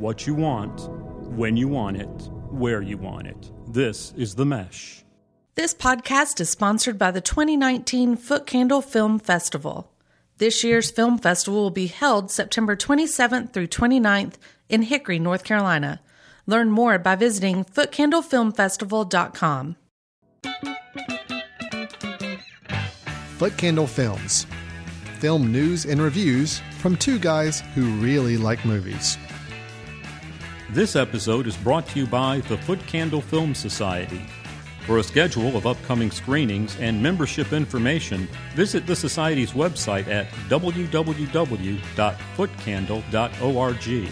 what you want, when you want it, where you want it. This is The Mesh. This podcast is sponsored by the 2019 Footcandle Film Festival. This year's film festival will be held September 27th through 29th in Hickory, North Carolina. Learn more by visiting footcandlefilmfestival.com. Footcandle Films. Film news and reviews from two guys who really like movies. This episode is brought to you by the Footcandle Film Society. For a schedule of upcoming screenings and membership information, visit the Society's website at www.footcandle.org.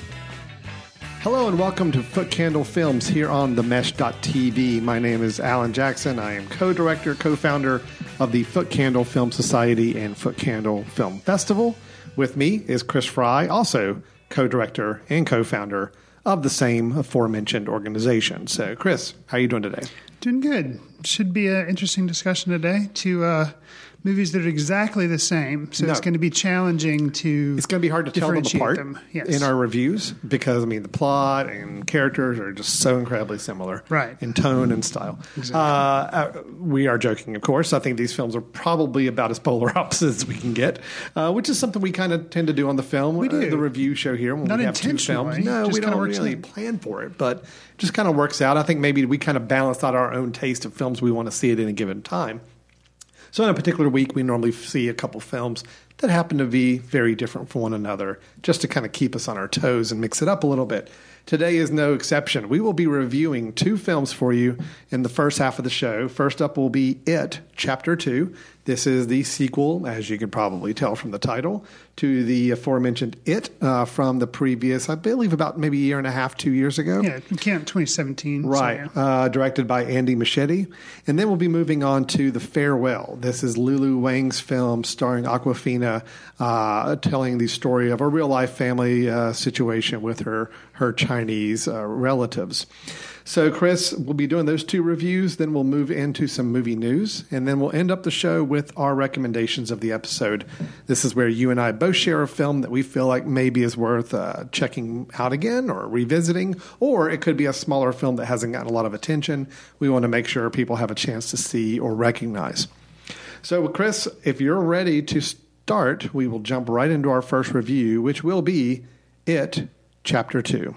Hello and welcome to Footcandle Films here on themesh.tv. My name is Alan Jackson. I am co director, co founder of the Footcandle Film Society and Footcandle Film Festival. With me is Chris Fry, also co director and co founder of the same aforementioned organization. So, Chris, how are you doing today? Doing good. Should be an interesting discussion today. To uh, movies that are exactly the same, so No. it's going to be challenging to. It's going to be hard to tell them apart them. Yes. in our reviews because I mean the plot and characters are just so incredibly similar, Right. In tone and style. Exactly. Uh, uh, we are joking, of course. I think these films are probably about as polar opposite as we can get, uh, which is something we kind of tend to do on the film. We do. uh, the review show here when Not we have two films. No, just we don't really out. plan for it, but just kind of works out. I think maybe we kind of balance out our own taste of films we want to see at any given time. So in a particular week, we normally see a couple films that happen to be very different from one another, just to kind of keep us on our toes and mix it up a little bit. Today is no exception. We will be reviewing two films for you in the first half of the show. First up will be It, Chapter 2. This is the sequel, as you can probably tell from the title, to the aforementioned It uh, from the previous, I believe, about maybe a year and a half, two years ago. yeah, you can't 2017. so Right. yeah. Uh, directed by Andy Muschietti. And then we'll be moving on to The Farewell. This is Lulu Wang's film starring Awkwafina, uh, telling the story of a real life family uh, situation with her, her Chinese uh, relatives. So, Chris, we'll be doing those two reviews. Then we'll move into some movie news. And then we'll end up the show with our recommendations of the episode. This is where you and I both share a film that we feel like maybe is worth uh, checking out again or revisiting, or it could be a smaller film that hasn't gotten a lot of attention. We want to make sure people have a chance to see or recognize. So, Chris, if you're ready to start, we will jump right into our first review, which will be It, Chapter 2.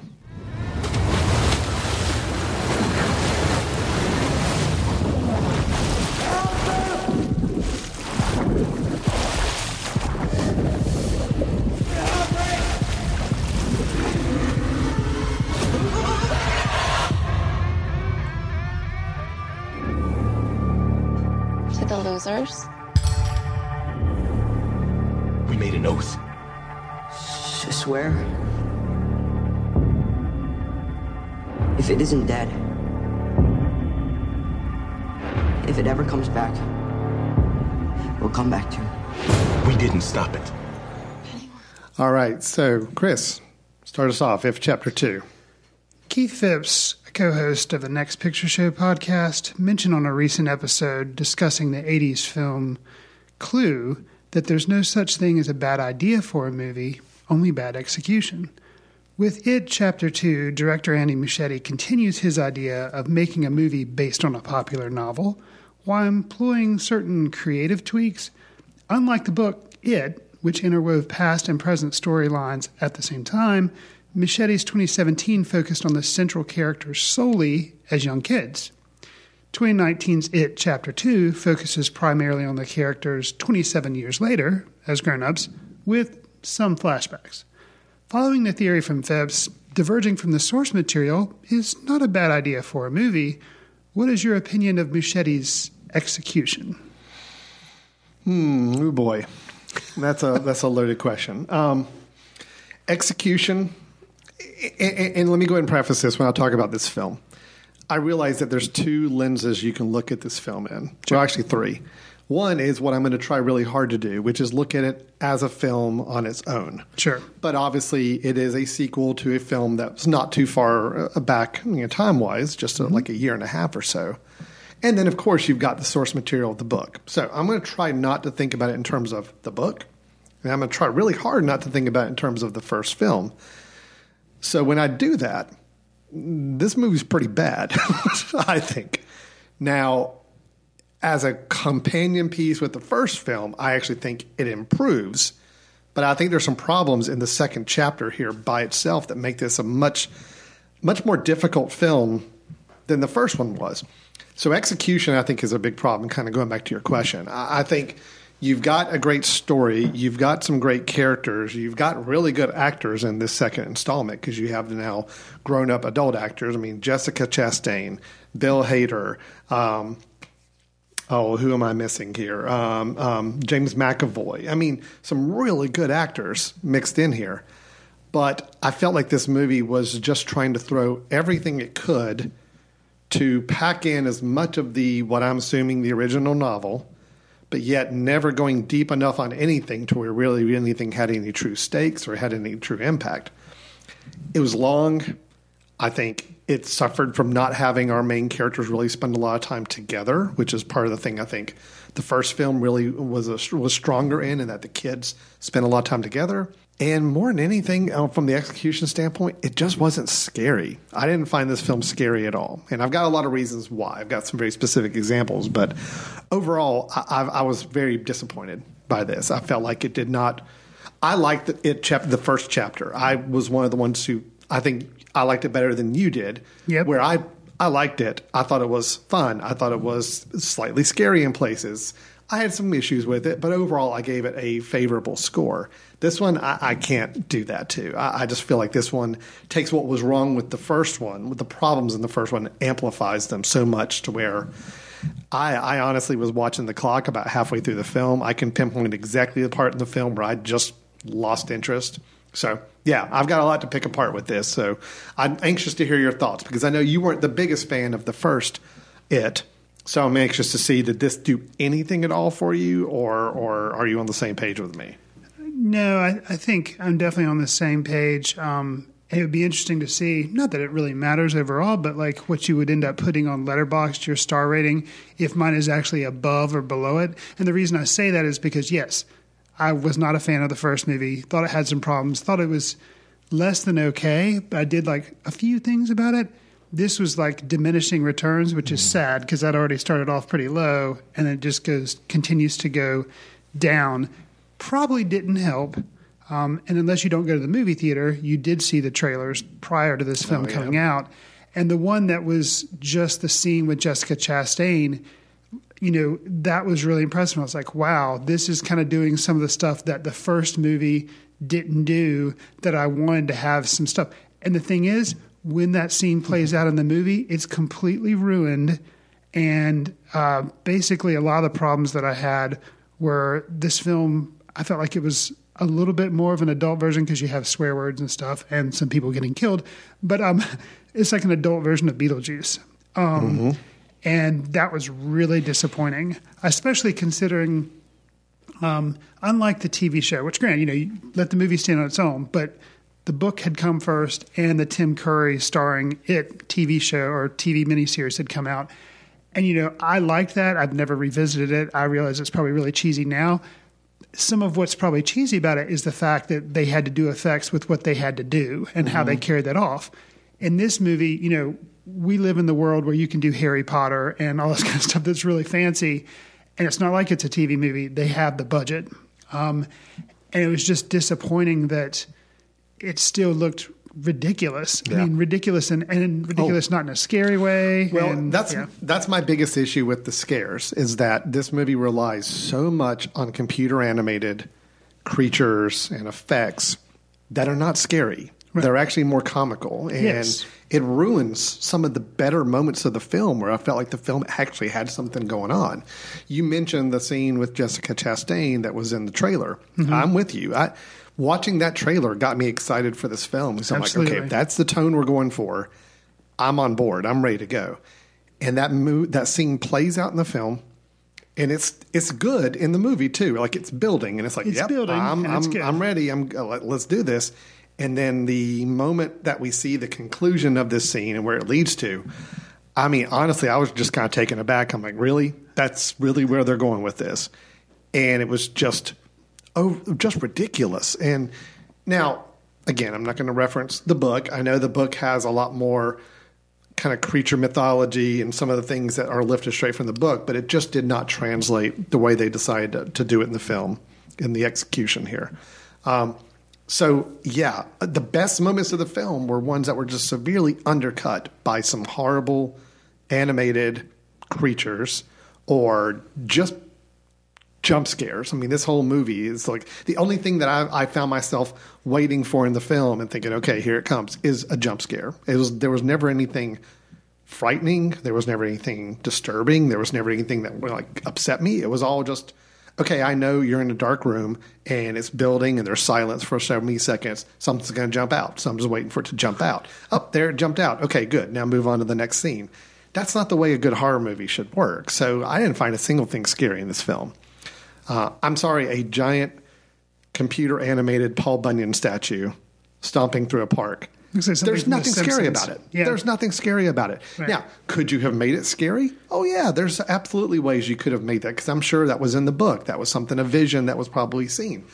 Right, so Chris, start us off. It Chapter 2. Keith Phipps, a co host of the Next Picture Show podcast, mentioned on a recent episode discussing the 80s film Clue that there's no such thing as a bad idea for a movie, only bad execution. With It Chapter 2, director Andy Muschietti continues his idea of making a movie based on a popular novel while employing certain creative tweaks. Unlike the book It, which interwove past and present storylines at the same time, Muschietti's 2017 focused on the central characters solely as young kids. 2019's It Chapter 2 focuses primarily on the characters 27 years later as grown ups, with some flashbacks. Following the theory from Phipps, diverging from the source material is not a bad idea for a movie. What is your opinion of Muschietti's execution? Hmm, oh boy, that's a that's a loaded question. Um, execution, and, and let me go ahead and preface this when I talk about this film. I realize that there's two lenses you can look at this film in. Well, actually three. One is what I'm going to try really hard to do, which is look at it as a film on its own. Sure. But obviously, it is a sequel to a film that's not too far uh, back, you know, time wise, just uh like a year and a half or so. And then, of course, you've got the source material of the book. So I'm going to try not to think about it in terms of the book. And I'm going to try really hard not to think about it in terms of the first film. So when I do that, this movie's pretty bad, I think. Now, as a companion piece with the first film, I actually think it improves. But I think there's some problems in the second chapter here by itself that make this a much, much more difficult film than the first one was. So execution, I think, is a big problem. Kind of going back to your question, I, think you've got a great story, you've got some great characters, you've got really good actors in this second installment because you have now grown up adult actors. I mean, Jessica Chastain, Bill Hader. Um, oh, who am I missing here? Um, um, James McAvoy. I mean, some really good actors mixed in here. But I felt like this movie was just trying to throw everything it could to pack in as much of the what I'm assuming the original novel, but yet never going deep enough on anything to where really anything had any true stakes or had any true impact. It was long. I think it suffered from not having our main characters really spend a lot of time together, which is part of the thing I think the first film really was a, was stronger in, and that the kids spent a lot of time together. And more than anything, uh, from the execution standpoint, it just wasn't scary. I didn't find this film scary at all. And I've got a lot of reasons why. I've got some very specific examples. But overall, I, I was very disappointed by this. I felt like it did not. I liked the, it, chap, the first chapter. I was one of the ones who I think I liked it better than you did. Yep. Where I, I liked it. I thought it was fun. I thought it was slightly scary in places. I had some issues with it, but overall, I gave it a favorable score. This one, I, I can't do that to. I, I, just feel like this one takes what was wrong with the first one, with the problems in the first one, amplifies them so much to where I, I honestly was watching the clock about halfway through the film. I can pinpoint exactly the part in the film where I just lost interest. So, yeah, I've got a lot to pick apart with this. So, I'm anxious to hear your thoughts because I know you weren't the biggest fan of the first It so I'm anxious to see did this do anything at all for you, or or are you on the same page with me? No, I, I think I'm definitely on the same page. Um, it would be interesting to see, not that it really matters overall, but like what you would end up putting on Letterboxd, your star rating, if mine is actually above or below it. And the reason I say that is because, yes, I was not a fan of the first movie, thought it had some problems, thought it was less than okay, but I did like a few things about it this was like diminishing returns, which is mm-hmm. sad because that already started off pretty low and it just goes continues to go down. Probably didn't help. Um, and unless you don't go to the movie theater, you did see the trailers prior to this film oh, yeah. coming out. And the one that was just the scene with Jessica Chastain, you know, that was really impressive. I was like, wow, this is kind of doing some of the stuff that the first movie didn't do that I wanted to have some stuff. And the thing is, when that scene plays out in the movie, it's completely ruined. And uh, basically, a lot of the problems that I had were this film, I felt like it was a little bit more of an adult version because you have swear words and stuff and some people getting killed. But um, it's like an adult version of Beetlejuice. Um, mm-hmm. And that was really disappointing, especially considering, um, unlike the TV show, which, granted, you know, you let the movie stand on its own, but the book had come first and the Tim Curry starring it TV show or TV miniseries had come out. And, you know, I liked that. I've never revisited it. I realize it's probably really cheesy now. Some of what's probably cheesy about it is the fact that they had to do effects with what they had to do and mm-hmm. how they mm-hmm. carried that off. In this movie, you know, we live in the world where you can do Harry Potter and all this kind of stuff that's really fancy. And it's not like it's a TV movie. They have the budget. Um, and it was just disappointing that – it still looked ridiculous. Yeah. I mean, ridiculous and, and ridiculous oh. not in a scary way. Well, and, that's yeah. that's my biggest issue with the scares is that this movie relies so much on computer animated creatures and effects that are not scary. Right. They're actually more comical, and yes. it ruins some of the better moments of the film where I felt like the film actually had something going on. You mentioned the scene with Jessica Chastain that was in the trailer. Mm-hmm. I'm with you. I watching that trailer got me excited for this film. So I'm Absolutely. like, okay, if that's the tone we're going for, I'm on board. I'm ready to go. And that mo- that scene plays out in the film, and it's it's good in the movie too. Like it's building, and it's like, it's yep, building, I'm I'm, I'm ready. I'm uh, let's do this. And then the moment that we see the conclusion of this scene and where it leads to, I mean, honestly, I was just kind of taken aback. I'm like, really? That's really where they're going with this? And it was just oh, just ridiculous. And now again, I'm not going to reference the book. I know the book has a lot more kind of creature mythology and some of the things that are lifted straight from the book, but it just did not translate the way they decided to, to do it in the film, in the execution here. Um, so, yeah, the best moments of the film were ones that were just severely undercut by some horrible animated creatures or just jump scares. I mean, this whole movie is like the only thing that I, I, found myself waiting for in the film and thinking, okay, here it comes, is a jump scare. It was there was never anything frightening. There was never anything disturbing. There was never anything that like upset me. It was all just okay. I know you're in a dark room and it's building and there's silence for several seconds. Something's going to jump out. So I'm just waiting for it to jump out. Up oh, there, it jumped out. Okay, good. Now move on to the next scene. That's not the way a good horror movie should work. So I didn't find a single thing scary in this film. Uh, I'm sorry, a giant computer animated Paul Bunyan statue stomping through a park. There's nothing scary about it. Yeah. There's nothing scary about it. Right. Now, could you have made it scary? Oh, yeah, there's absolutely ways you could have made that because I'm sure that was in the book. That was something, a vision that was probably seen.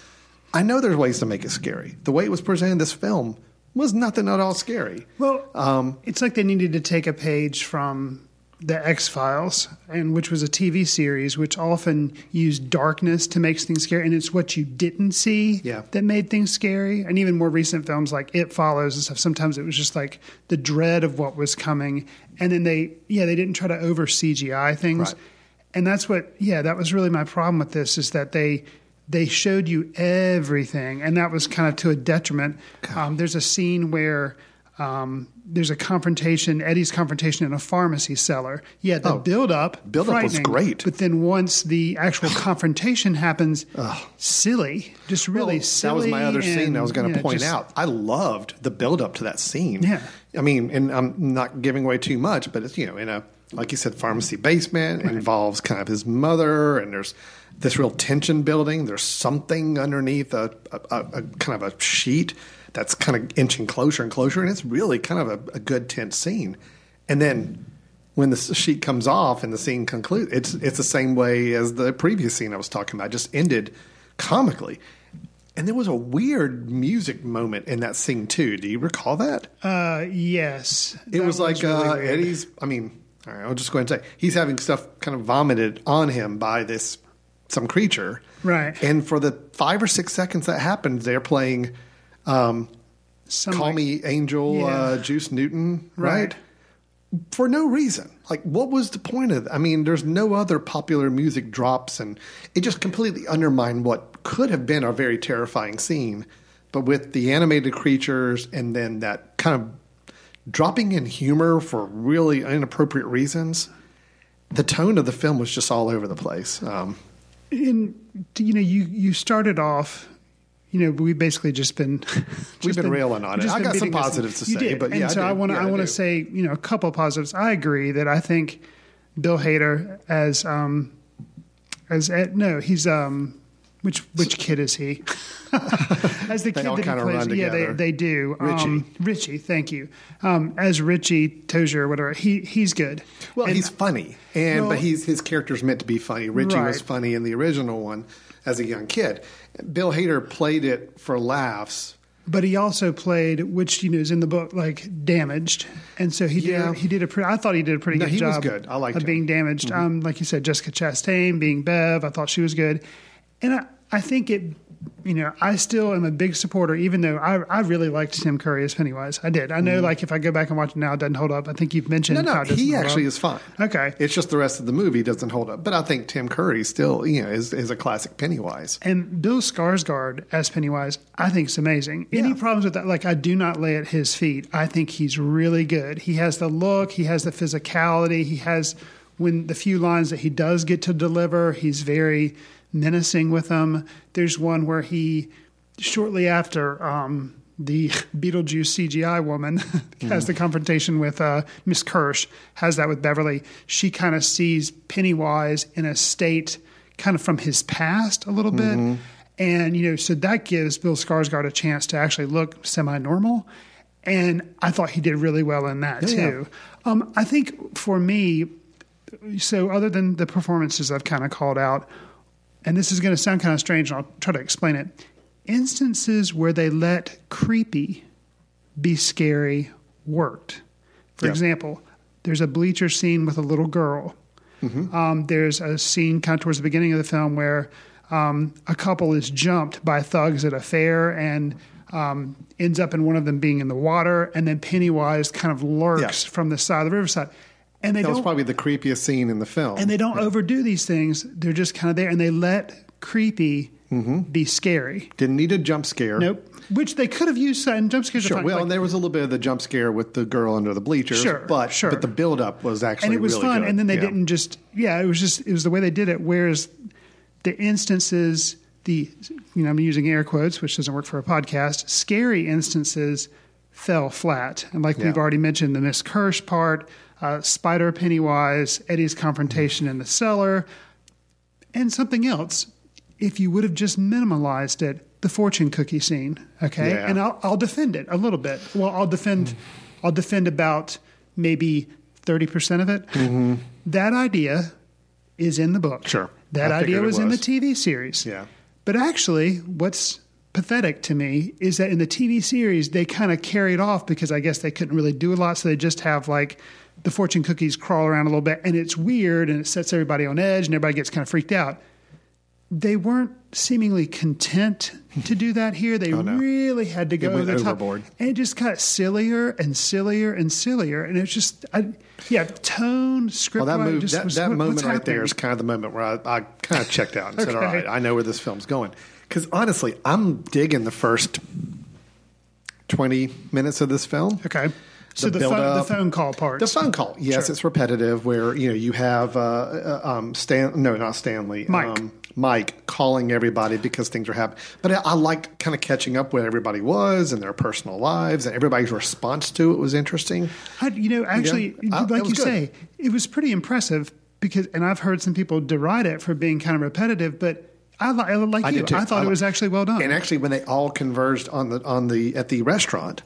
I know there's ways to make it scary. The way it was presented in this film was nothing at all scary. Well, um, it's like they needed to take a page from the X Files, and which was a TV series which often used darkness to make things scary, and it's what you didn't see yeah. that made things scary. And even more recent films like It Follows and stuff, sometimes it was just like the dread of what was coming, and then they yeah they didn't try to over CGI things, right. and that's what yeah that was really my problem with this is that they they showed you everything, and that was kind of to a detriment. Um, there's a scene where um, there's a confrontation, Eddie's confrontation in a pharmacy cellar. Yeah, the oh, build up, build up was great, but then once the actual confrontation happens, silly, just really well, silly. That was my other and, scene I was going to yeah, point just, out. I loved the build up to that scene. Yeah, I mean, and I'm not giving away too much, but it's you know in a like you said, pharmacy basement right. involves kind of his mother, and there's this real tension building. There's something underneath a, a, a kind of a sheet that's kind of inching closer and closer, and it's really kind of a, a good tense scene. And then when the sheet comes off and the scene concludes, it's it's the same way as the previous scene I was talking about. Just ended comically. And there was a weird music moment in that scene too. Do you recall that? Uh, yes. It was, was, like really uh, Eddie's. I mean, all right, I'll just go ahead and say he's having stuff kind of vomited on him by this some creature, right? And for the five or six seconds that happened, they're playing um, Call Me Angel, yeah. uh, Juice Newton, right? right? For no reason. Like, what was the point of? That? I mean, there's no other popular music drops, and it just completely undermined what could have been a very terrifying scene. But with the animated creatures and then that kind of dropping in humor for really inappropriate reasons, the tone of the film was just all over the place. Um, in you know, you you started off you know, we've basically just been just we've been, been railing on it. I got some positives to say, but and yeah, so I, want to I want to say you know a couple of positives. I agree that I think Bill Hader as um as Ed, no he's um which which kid is he? as the kid that he plays, yeah, they, they do. Richie, um, Richie, thank you. Um, as Richie Tozier whatever, he he's good. Well, and, he's funny, and well, but he's his character's meant to be funny. Richie right. was funny in the original one as a young kid. Bill Hader played it for laughs. But he also played, which you know is in the book, like damaged, and so he yeah. did. He did a. Pre- I thought he did a pretty no, good he job. Was good. I liked of him. being damaged. Mm-hmm. Um, like you said, Jessica Chastain being Bev. I thought she was good, and I, I think it you know, I still am a big supporter, even though I, I really liked Tim Curry as Pennywise. I did. I know, mm. like, if I go back and watch it now, it doesn't hold up. I think you've mentioned no, no, he actually is fine. Okay, it's just the rest of the movie doesn't hold up. But I think Tim Curry still, you know, is, is a classic Pennywise. And Bill Skarsgård as Pennywise, I think is amazing. Yeah. Any problems with that? Like, I do not lay at his feet. I think he's really good. He has the look. He has the physicality. He has when the few lines that he does get to deliver, he's very menacing with them. There's one where he shortly after um, the Beetlejuice CGI woman has mm. the confrontation with uh, Miss Kersh, has that with Beverly. She kind of sees Pennywise in a state kind of from his past a little bit. Mm-hmm. And, you know, so that gives Bill Skarsgård a chance to actually look semi normal. And I thought he did really well in that, yeah, too. Yeah. Um, I think for me, so other than the performances I've kind of called out, and this is going to sound kind of strange, and I'll try to explain it instances where they let creepy be scary worked. For Yeah. example, there's a bleacher scene with a little girl. Um, there's a scene kind of towards the beginning of the film where um, a couple is jumped by thugs at a fair and um, ends up in one of them being in the water, and then Pennywise kind of lurks Yeah. from the side of the riverside. And they That was probably the creepiest scene in the film. and they don't overdo these things. They're just kind of there, and they let creepy mm-hmm. be scary. Didn't need a jump scare. Nope. Which they could have used and jump scares. are Sure. fine. Well, Like- and there was a little bit of the jump scare with the girl under the bleachers. Sure, But sure. but the build up was actually and it was really fun. good. And then they Yeah. didn't just yeah, it was just it was the way they did it. Whereas the instances, the you know I'm using air quotes, which doesn't work for a podcast. Scary instances fell flat, and like Yeah. we've already mentioned, the Miss Kersh part, uh, Spider Pennywise, Eddie's confrontation in the cellar, and something else. If you would have just minimalized it, the fortune cookie scene, okay, Yeah. and I'll, I'll defend it a little bit. Well, I'll defend, I'll defend about maybe thirty percent of it. That idea is in the book. Sure. that I idea it was, in the. TV series. Yeah. but actually, what's pathetic to me is that in the TV series they kind of carried off because I guess they couldn't really do a lot, so they just have like the fortune cookies crawl around a little bit, and it's weird and it sets everybody on edge, and everybody gets kind of freaked out. They weren't seemingly content to do that here. They Oh, no. really had to go over the top. overboard. And it just got sillier and sillier and sillier. And it's just, I, yeah, tone, script. Well, that, move, just that, was, that what- moment right there happening? is kind of the moment where I, I kind of checked out and said, all right, I know where this film's going. Because honestly, I'm digging the first 20 minutes of this film. Okay. So the, build phone, the phone call part. The phone call, yes, Sure. it's repetitive. Where you know you have uh, uh, um, Stan, no, not Stanley, Mike. um, Mike calling everybody because things are happening. But I, I like kind of catching up where everybody was and their personal lives, and everybody's response to it was interesting. I, you know, actually, Uh, it like you good. say, it was pretty impressive because, and I've heard some people deride it for being kind of repetitive, but I, li- I like I you. I thought it was actually well done. And actually, when they all converged on the on the at the restaurant,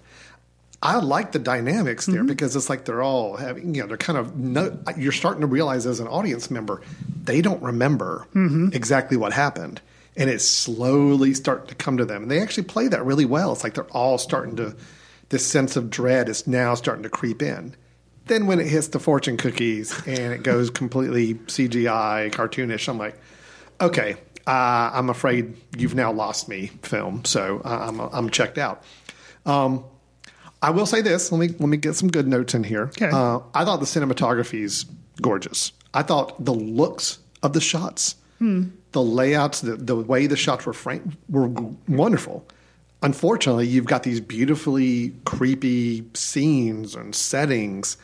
I like the dynamics Mm-hmm. there because it's like they're all having you know they're kind of no, you're starting to realize as an audience member they don't remember Mm-hmm. exactly what happened, and it's slowly starting to come to them. And they actually play that really well. It's like they're all starting to this sense of dread is now starting to creep in. Then when it hits the fortune cookies and it goes completely CGI cartoonish, I'm like, okay, uh, I'm afraid you've now lost me, film. So uh, I'm I'm checked out. Um, I will say this. Let me let me get some good notes in here. Okay. Uh, I thought the cinematography is gorgeous. I thought the looks of the shots, the layouts, the, the way the shots were framed were g- wonderful. Unfortunately, you've got these beautifully creepy scenes and settings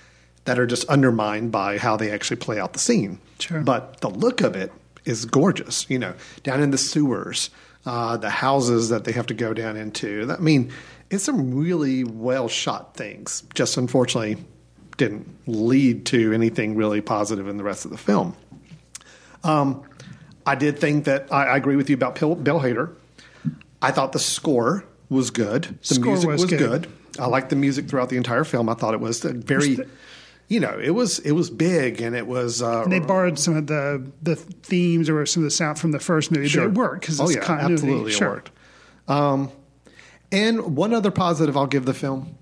that are just undermined by how they actually play out the scene. Sure. But the look of it is gorgeous. You know, down in the sewers, uh, the houses that they have to go down into. I mean, it's some really well shot things. Just unfortunately, didn't lead to anything really positive in the rest of the film. Um, I did think that I, I agree with you about Bill, Bill Hader. I thought the score was good. The Score music was was, good. good. I liked the music throughout the entire film. I thought it was very, you know, it was it was big and it was. Uh, and they borrowed some of the the themes or some of the sound from the first movie, Sure. but it worked because oh it's yeah, continuity. absolutely sure. it worked. Um, and one other positive I'll give the film,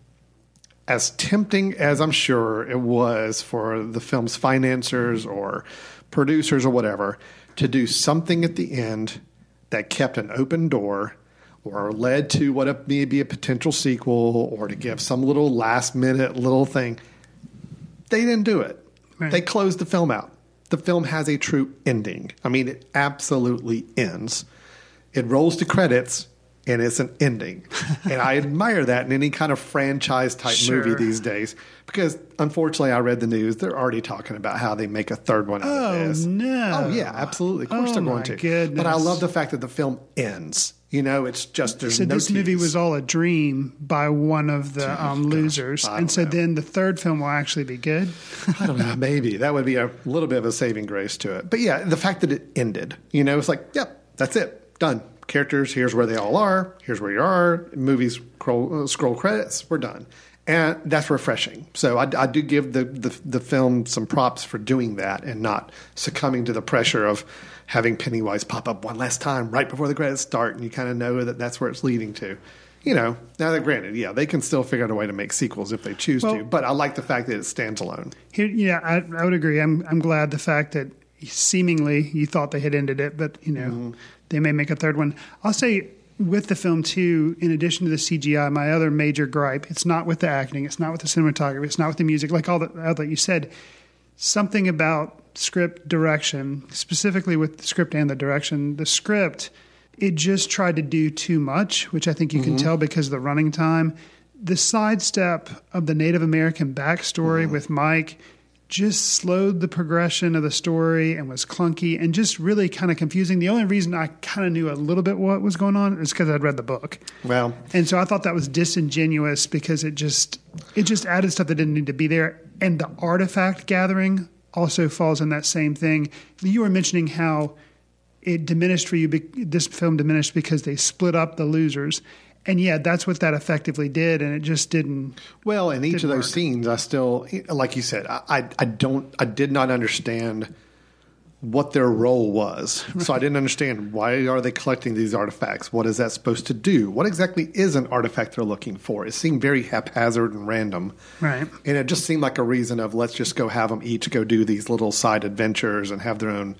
as tempting as I'm sure it was for the film's financiers or producers or whatever to do something at the end that kept an open door or led to what may be a potential sequel or to give some little last minute little thing. They didn't do it. Right. They closed the film out. The film has a true ending. I mean, it absolutely ends. It rolls to credits and it's an ending. and I admire that in any kind of franchise type Sure. movie these days because unfortunately I read the news. They're already talking about how they make a third one out Oh, of this. no. Oh, yeah, absolutely. Of course Oh, they're going to. goodness. But I love the fact that the film ends. You know, it's just there's So no this movie was all a dream by one of the um, losers, and so know. then the third film will actually be good. I don't know. Maybe that would be a little bit of a saving grace to it. But yeah, the fact that it ended, you know, it's like, yep, that's it, done. Characters, here's where they all are. Here's where you are. Movies scroll, uh, scroll credits. We're done. and that's refreshing. So I, I do give the, the the film some props for doing that and not succumbing to the pressure of having Pennywise pop up one last time right before the credits start, and you kind of know that that's where it's leading to. You know, now that granted, yeah, they can still figure out a way to make sequels if they choose Well- to, but I like the fact that it stands alone. Here, yeah, I, I would agree. I'm I'm glad the fact that seemingly you thought they had ended it, but you know Mm-hmm. They may make a third one. I'll say with the film too. In addition to the CGI, my other major gripe: it's not with the acting, it's not with the cinematography, it's not with the music. Like all that, all that you said, something about script direction, specifically with the script and the direction. The script, it just tried to do too much, which I think you can mm-hmm. tell because of the running time. The sidestep of the Native American backstory mm-hmm. with Mike just slowed the progression of the story and was clunky and just really kind of confusing. The only reason I kind of knew a little bit what was going on is because I'd read the book. Well, And so I thought that was disingenuous because it just it just added stuff that didn't need to be there. And the artifact gathering also falls in that same thing. You were mentioning how it diminished for you. This film diminished because they split up the losers, and yeah, that's what that effectively did, and it just didn't. Well, in each of those work. scenes, I still, like you said, I, I, I don't, I did not understand what their role was. So I didn't understand why are they collecting these artifacts? What is that supposed to do? What exactly is an artifact they're looking for? It seemed very haphazard and random. Right. And it just seemed like a reason of let's just go have them each go do these little side adventures and have their own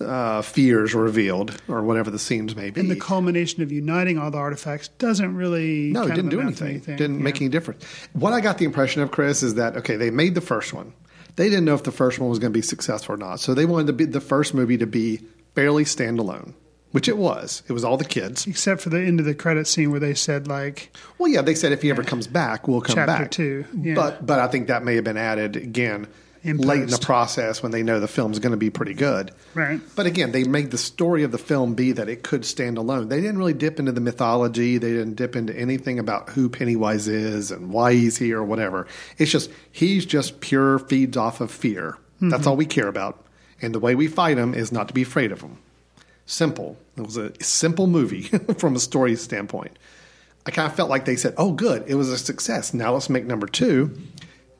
uh, fears revealed or whatever the scenes may be. And the culmination of uniting all the artifacts doesn't really. No, it didn't do to anything. Didn't make any difference. What I got the impression of, Chris, is that okay, they made the first one. They didn't know if the first one was going to be successful or not, so they wanted to be the first movie to be fairly standalone, which it was. It was all the kids. Except for the end of the credit scene where they said like Well, yeah, they said if he ever comes back, we'll come Chapter back. two, yeah. But but I think that may have been added again In late in the process when they know the film's going to be pretty good. Right. But again, they made the story of the film be that it could stand alone. They didn't really dip into the mythology. They didn't dip into anything about who Pennywise is and why he's here or whatever. It's just he's just pure feeds off of fear. Mm-hmm. That's all we care about. And the way we fight him is not to be afraid of him. Simple. It was a simple movie from a story standpoint. I kind of felt like they said, "Oh, good, it was a success. Now let's make number two.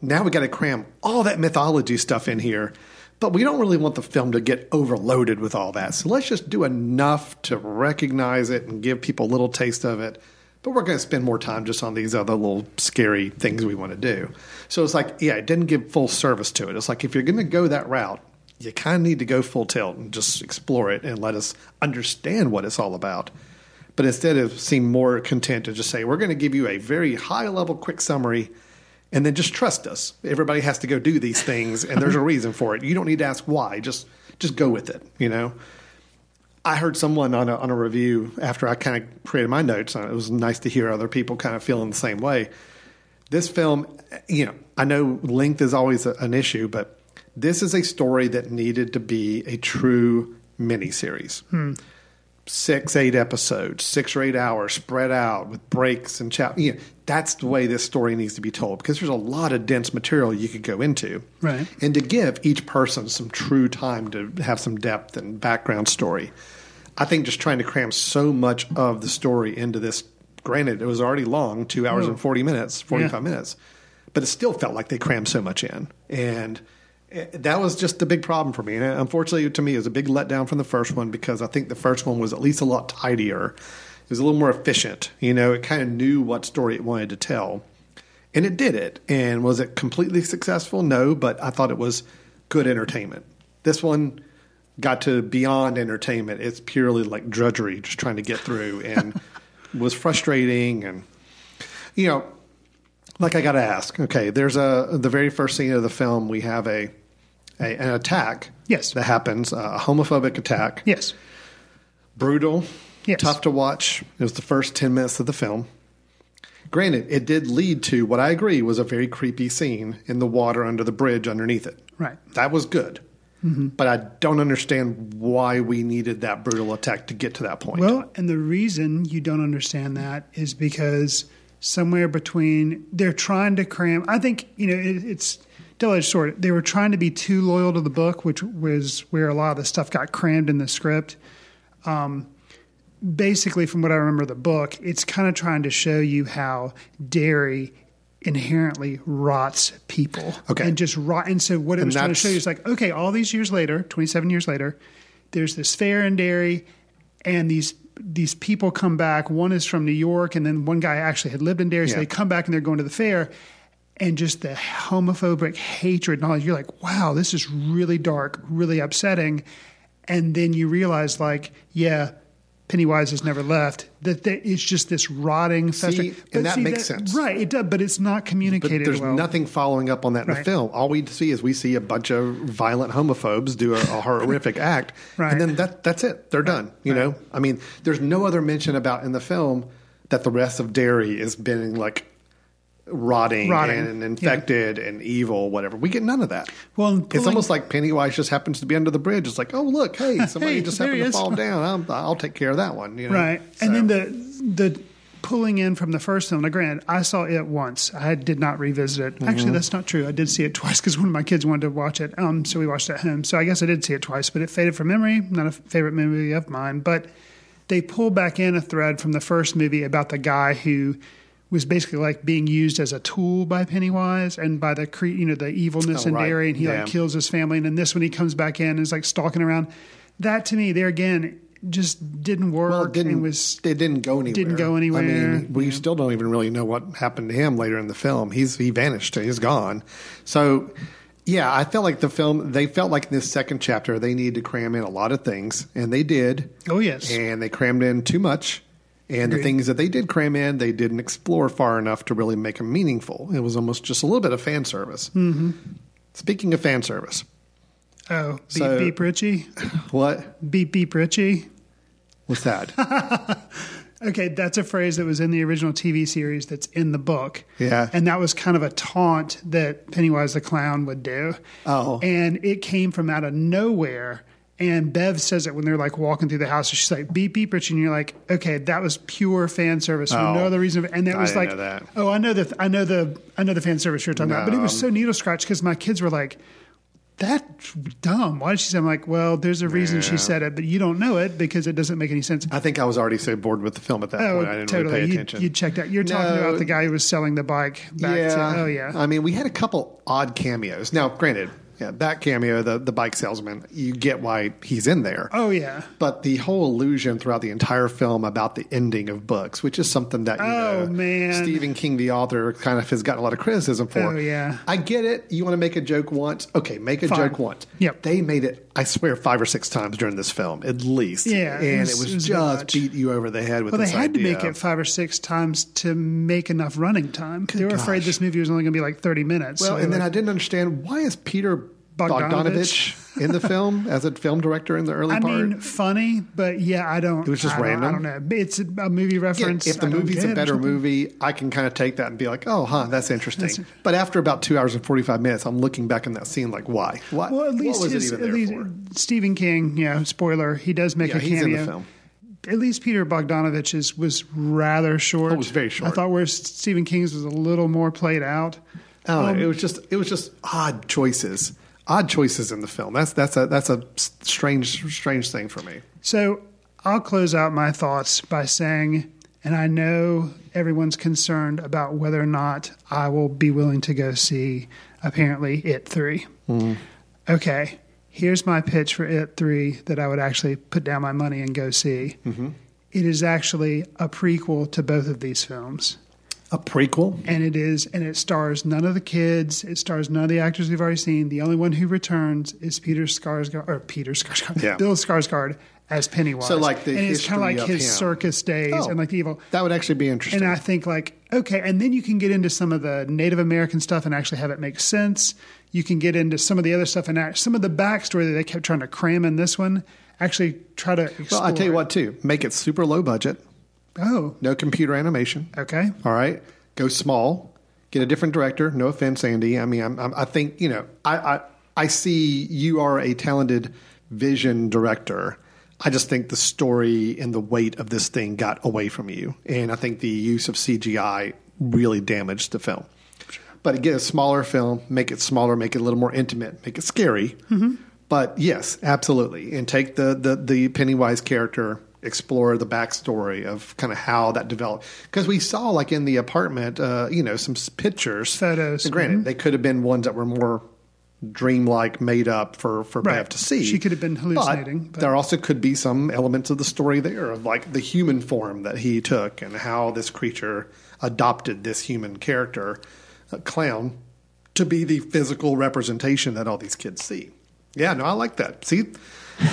Now we got to cram all that mythology stuff in here, but we don't really want the film to get overloaded with all that. So let's just do enough to recognize it and give people a little taste of it. But we're going to spend more time just on these other little scary things we want to do. So it's like, yeah, it didn't give full service to it. It's like if you're going to go that route, you kind of need to go full tilt and just explore it and let us understand what it's all about but instead of seem more content to just say we're going to give you a very high level quick summary and then just trust us. Everybody has to go do these things and there's a reason for it. You don't need to ask why. Just just go with it you know? I heard someone on a, on a review after i kind of created my notes and it was nice to hear other people kind of feeling the same way. This film you know i know length is always a, an issue but this is a story that needed to be a true miniseries. Hmm. Six, eight episodes, six or eight hours spread out with breaks and chat. You know, that's the way this story needs to be told because there's a lot of dense material you could go into. Right. And to give each person some true time to have some depth and background story. I think just trying to cram so much of the story into this, granted, it was already long, two hours and 40 minutes, 45 Yeah. minutes, but it still felt like they crammed so much in. And eh, that was just the big problem for me. And uh, unfortunately, to me, it was a big letdown from the first one because I think the first one was at least a lot tidier. It was a little more efficient. You know, it kind of knew what story it wanted to tell. And it did it. And was it completely successful? No, but I thought it was good entertainment. This one got to beyond entertainment. It's purely like drudgery, just trying to get through, and was frustrating. And you know, like I got to ask. Okay, there's a the very first scene of the film. We have a, a an attack. Yes. that happens. A homophobic attack. yes, Brutal. Yes. Tough to watch. It was the first ten minutes of the film. Granted, it did lead to what I agree was a very creepy scene in the water under the bridge underneath it. right. That was good. But I don't understand why we needed that brutal attack to get to that point. Well, and the reason you don't understand that is because somewhere between they're trying to cram. I think you know it, it's double-edged sword. They were trying to be too loyal to the book, which was where a lot of the stuff got crammed in the script. Um, basically, from what I remember the book, it's kind of trying to show you how Derry inherently rots people. Okay. And just rot. And so what it And was trying to show you is like, okay, all these years later, 27 years later, there's this fair in Derry and these these people come back. One is from New York, and then one guy actually had lived in Derry, so Yeah. they come back and they're going to the fair. And just the homophobic hatred and all that, you're like, wow, this is really dark, really upsetting. And then you realize, like, yeah, Pennywise has never left. That, that it's just this rotting, festering. and that makes sense. right? It does, but it's not But communicated there's well. nothing following up on that in the film. All we see is we see a bunch of violent homophobes do a, a horrific act, Right. and then that that's it. They're done. You know, I mean, there's no other mention about in the film that the rest of Derry is being like rotting, Rotting, and infected and evil, whatever. We get none of that. Well, and it's almost like Pennywise just happens to be under the bridge. It's like, oh look, hey, somebody Hey, just happened to fall down. I'll, I'll take care of that one. You know? Right. So- And then the the pulling in from the first film. Now, granted, I saw it once. I did not revisit it. Mm-hmm. Actually, that's not true. I did see it twice because one of my kids wanted to watch it. Um, so we watched it at home. So I guess I did see it twice, but it faded from memory. Not a favorite movie of mine. But they pulled back in a thread from the first movie about the guy who was basically like being used as a tool by Pennywise and by the cre- you know the evilness Oh, in right. Derry, and he Yeah. like kills his family. And then this one, he comes back in and is like stalking around. That to me, there again, just didn't work. Well, it didn't. was it didn't go anywhere. didn't go anywhere. I mean, we still don't even really know what happened to him later in the film. He's he vanished. He's gone. So, yeah, I felt like the film. They felt like in this second chapter they needed to cram in a lot of things, and they did. Oh, yes. and they crammed in too much. And the things that they did cram in, they didn't explore far enough to really make them meaningful. It was almost just a little bit of fan service. Mm-hmm. Speaking of fan service, Oh, beep So- beep Richie, what? beep beep Richie. What's that? Okay, that's a phrase that was in the original TV series that's in the book. Yeah. And that was kind of a taunt that Pennywise the Clown would do. Oh. And it came from out of nowhere. And Bev says it when they're like walking through the house. She's like, beep, beep, Rich. And you're like, okay, that was pure fan service for Oh. no other reason. And that I was like, oh, I know the, I know the, I know the fan service you're talking about. But it was so needle scratch because my kids were like, that's dumb. Why did she say? I'm like, well, there's a reason she said it, but you don't know it because it doesn't make any sense. I think I was already so bored with the film at that Oh, point. I didn't totally. really pay you, attention. you checked out. You're talking about the guy who was selling the bike back yeah. to. Oh yeah. I mean, we had a couple odd cameos. Now, granted, yeah, that cameo, the the bike salesman, you get why he's in there. oh yeah. But the whole illusion throughout the entire film about the ending of books, which is something that you Oh, know, man. Stephen King, the author, kind of has gotten a lot of criticism for. Oh, yeah. I get it. You want to make a joke once, okay, make a Fine. joke once. Yep. They made it, I swear, five or six times during this film, at least. Yeah, it and was- it was, it was just much. beat you over the head with Well, they had to make it five or six times to make enough running time. they were afraid this movie was only going to be like 30 minutes. Well, So and then like- I didn't understand why is Peter Bogdanovich? Bogdanovich in the film as a film director in the early I part? I mean, funny, but yeah, I don't. It was just I don't- random? I don't know. It's a movie Yeah, reference. if the I movie's a better movie, I can kind of take that and be like, "Oh, huh, that's interesting." That's- but after about two hours and forty-five minutes, I'm looking back in that scene like, "Why? What? Well, at least his, at least for?" Stephen King. Yeah, spoiler. He does make Yeah, a he's cameo. in the film. At least Peter Bogdanovich is, was rather short. Oh, it was very short. I thought where Stephen King's was a little more played out. I don't Um, know. It was just it was just odd choices, odd choices in the film. That's that's a that's a strange strange thing for me. So I'll close out my thoughts by saying, and I know everyone's concerned about whether or not I will be willing to go see apparently It 3. Mm-hmm. Okay, here's my pitch for It 3 that I would actually put down my money and go see. Mm-hmm. It is actually a prequel to both of these films. A prequel. And it is, and it stars none of the kids. It stars none of the actors we've already seen. The only one who returns is Peter Skarsgård, or Peter Skarsgård, Yeah. Bill Skarsgård as Pennywise. So, like, the and it's kind of like of his him. circus days Oh, and like the evil. That would actually be interesting. And I think like okay, and then you can get into some of the Native American stuff and actually have it make sense. You can get into some of the other stuff and act, some of the backstory that they kept trying to cram in this one. Actually, try to. Explore. well, I tell you what, too, make it super low budget, Oh, no computer animation. okay. All right, go small. Get a different director. No offense, Andy. I mean, I'm, I'm, I think you know. I, I I see you are a talented vision director. I just think the story and the weight of this thing got away from you, and I think the use of CGI really damaged the film. But get a smaller film, make it smaller, make it a little more intimate, make it scary. Mm-hmm. But yes, absolutely, and take the the the Pennywise character explore the backstory of kind of how that developed. Because we saw, like in the apartment, uh, you know, some pictures, Photos. And granted, Mhm. they could have been ones that were more dreamlike, made up for for Right. Bev to see. She could have been hallucinating, But but- there also could be some elements of the story there of like the human form that he took and how this creature adopted this human character, a clown, to be the physical representation that all these kids see. Yeah, no, I like that. See,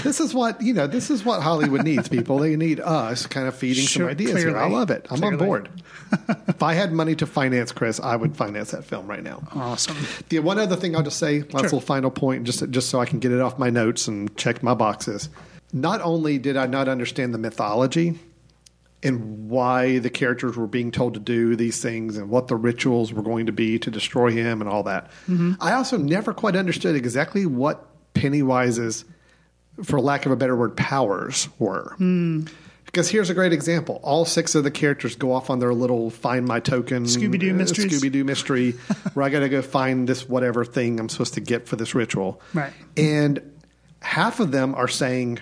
this is what you know. This is what Hollywood needs. People, they need us kind of feeding Sure, some ideas here. I love it. I'm on board. if I had money to finance Chris, I would finance that film right now. Awesome. The one other thing I'll just say, last little final point, just just so I can get it off my notes and check my boxes. Not only did I not understand the mythology and why the characters were being told to do these things and what the rituals were going to be to destroy him and all that, mm-hmm. I also never quite understood exactly what Pennywise's, for lack of a better word, powers were. Because here's a great example. All six of the characters go off on their little find my token Scooby-Doo uh, mysteries. Scooby Doo mystery where I got to go find this whatever thing I'm supposed to get for this ritual. Right. And half of them are saying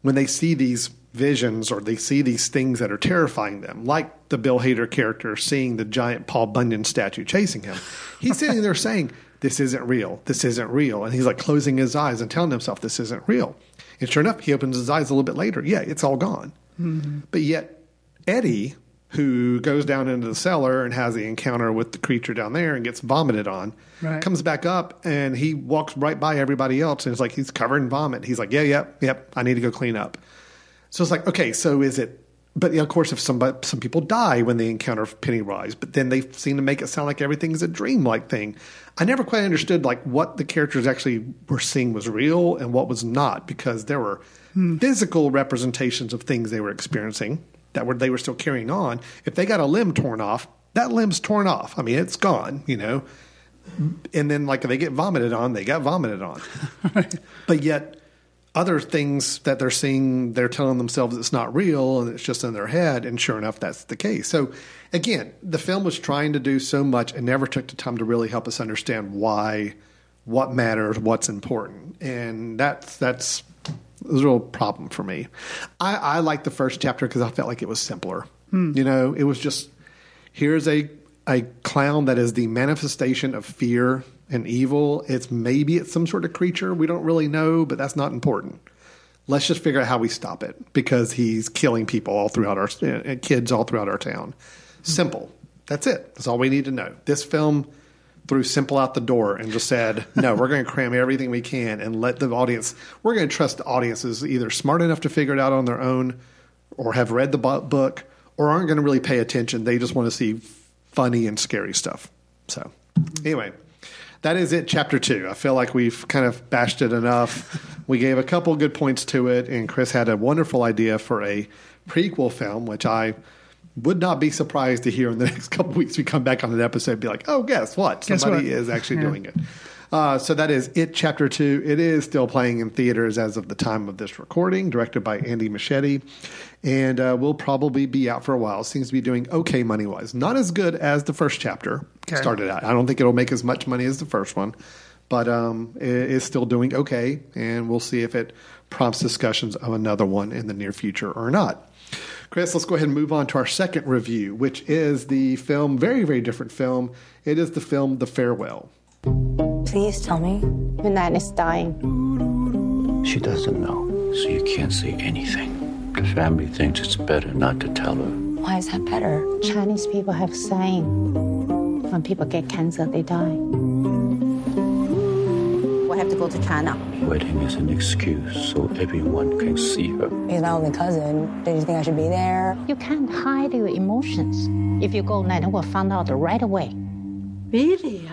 when they see these visions or they see these things that are terrifying them, like the Bill Hader character seeing the giant Paul Bunyan statue chasing him, he's sitting there saying, This isn't real. This isn't real. And he's like closing his eyes and telling himself, This isn't real. And sure enough, he opens his eyes a little bit later. Yeah, it's all gone. Mm-hmm. But yet, Eddie, who goes down into the cellar and has the encounter with the creature down there and gets vomited on, Right. comes back up and he walks right by everybody else and it's like he's covered in vomit. He's like, yeah, yep, yep, I need to go clean up. So it's like, okay, so is it? But of course, if somebody, some people die when they encounter Pennywise, but then they seem to make it sound like everything's a dreamlike thing. I never quite understood like what the characters actually were seeing was real and what was not, because there were hmm. physical representations of things they were experiencing that were they were still carrying on. If they got a limb torn off, that limb's torn off. I mean, it's gone. You know, and then like if they get vomited on, they got vomited on. But yet, other things that they're seeing, they're telling themselves it's not real and it's just in their head. And sure enough, that's the case. So, again, the film was trying to do so much and never took the time to really help us understand why, what matters, what's important. And that's that's a real problem for me. I, I like the first chapter because I felt like it was simpler. Hmm. You know, it was just here's a a clown that is the manifestation of fear and evil. It's maybe it's some sort of creature we don't really know, but that's not important. Let's just figure out how we stop it because he's killing people all throughout our uh, kids all throughout our town. Simple. That's it. That's all we need to know. This film threw simple out the door and just said, "No, we're going to cram everything we can and let the audience. We're going to trust the audiences either smart enough to figure it out on their own, or have read the book, or aren't going to really pay attention. They just want to see funny and scary stuff." So, anyway, that is it. Chapter two. I feel like we've kind of bashed it enough. we gave a couple good points to it, and Chris had a wonderful idea for a prequel film, which I would not be surprised to hear in the next couple weeks we come back on an episode and be like, oh, guess what? Guess Somebody what? is actually Yeah. doing it. Uh, so that is It Chapter 2. It is still playing in theaters as of the time of this recording, directed by Andy Muschietti, and uh, will probably be out for a while. Seems to be doing okay money wise. Not as good as the first chapter Okay. started out. I don't think it'll make as much money as the first one, but um, it is still doing okay, and we'll see if it prompts discussions of another one in the near future or not. Chris, let's go ahead and move on to our second review, which is the film, very, very different film. It is the film The Farewell. Please tell me. Nai Nai is dying. She doesn't know, so you can't say anything. The family thinks it's better not to tell her. Why is that better? Chinese people have saying when people get cancer, they die. We have to go to China. Wedding is an excuse so everyone can see her. He's my only cousin. Did you think I should be there? You can't hide your emotions. If you go, then will find out right away. Really?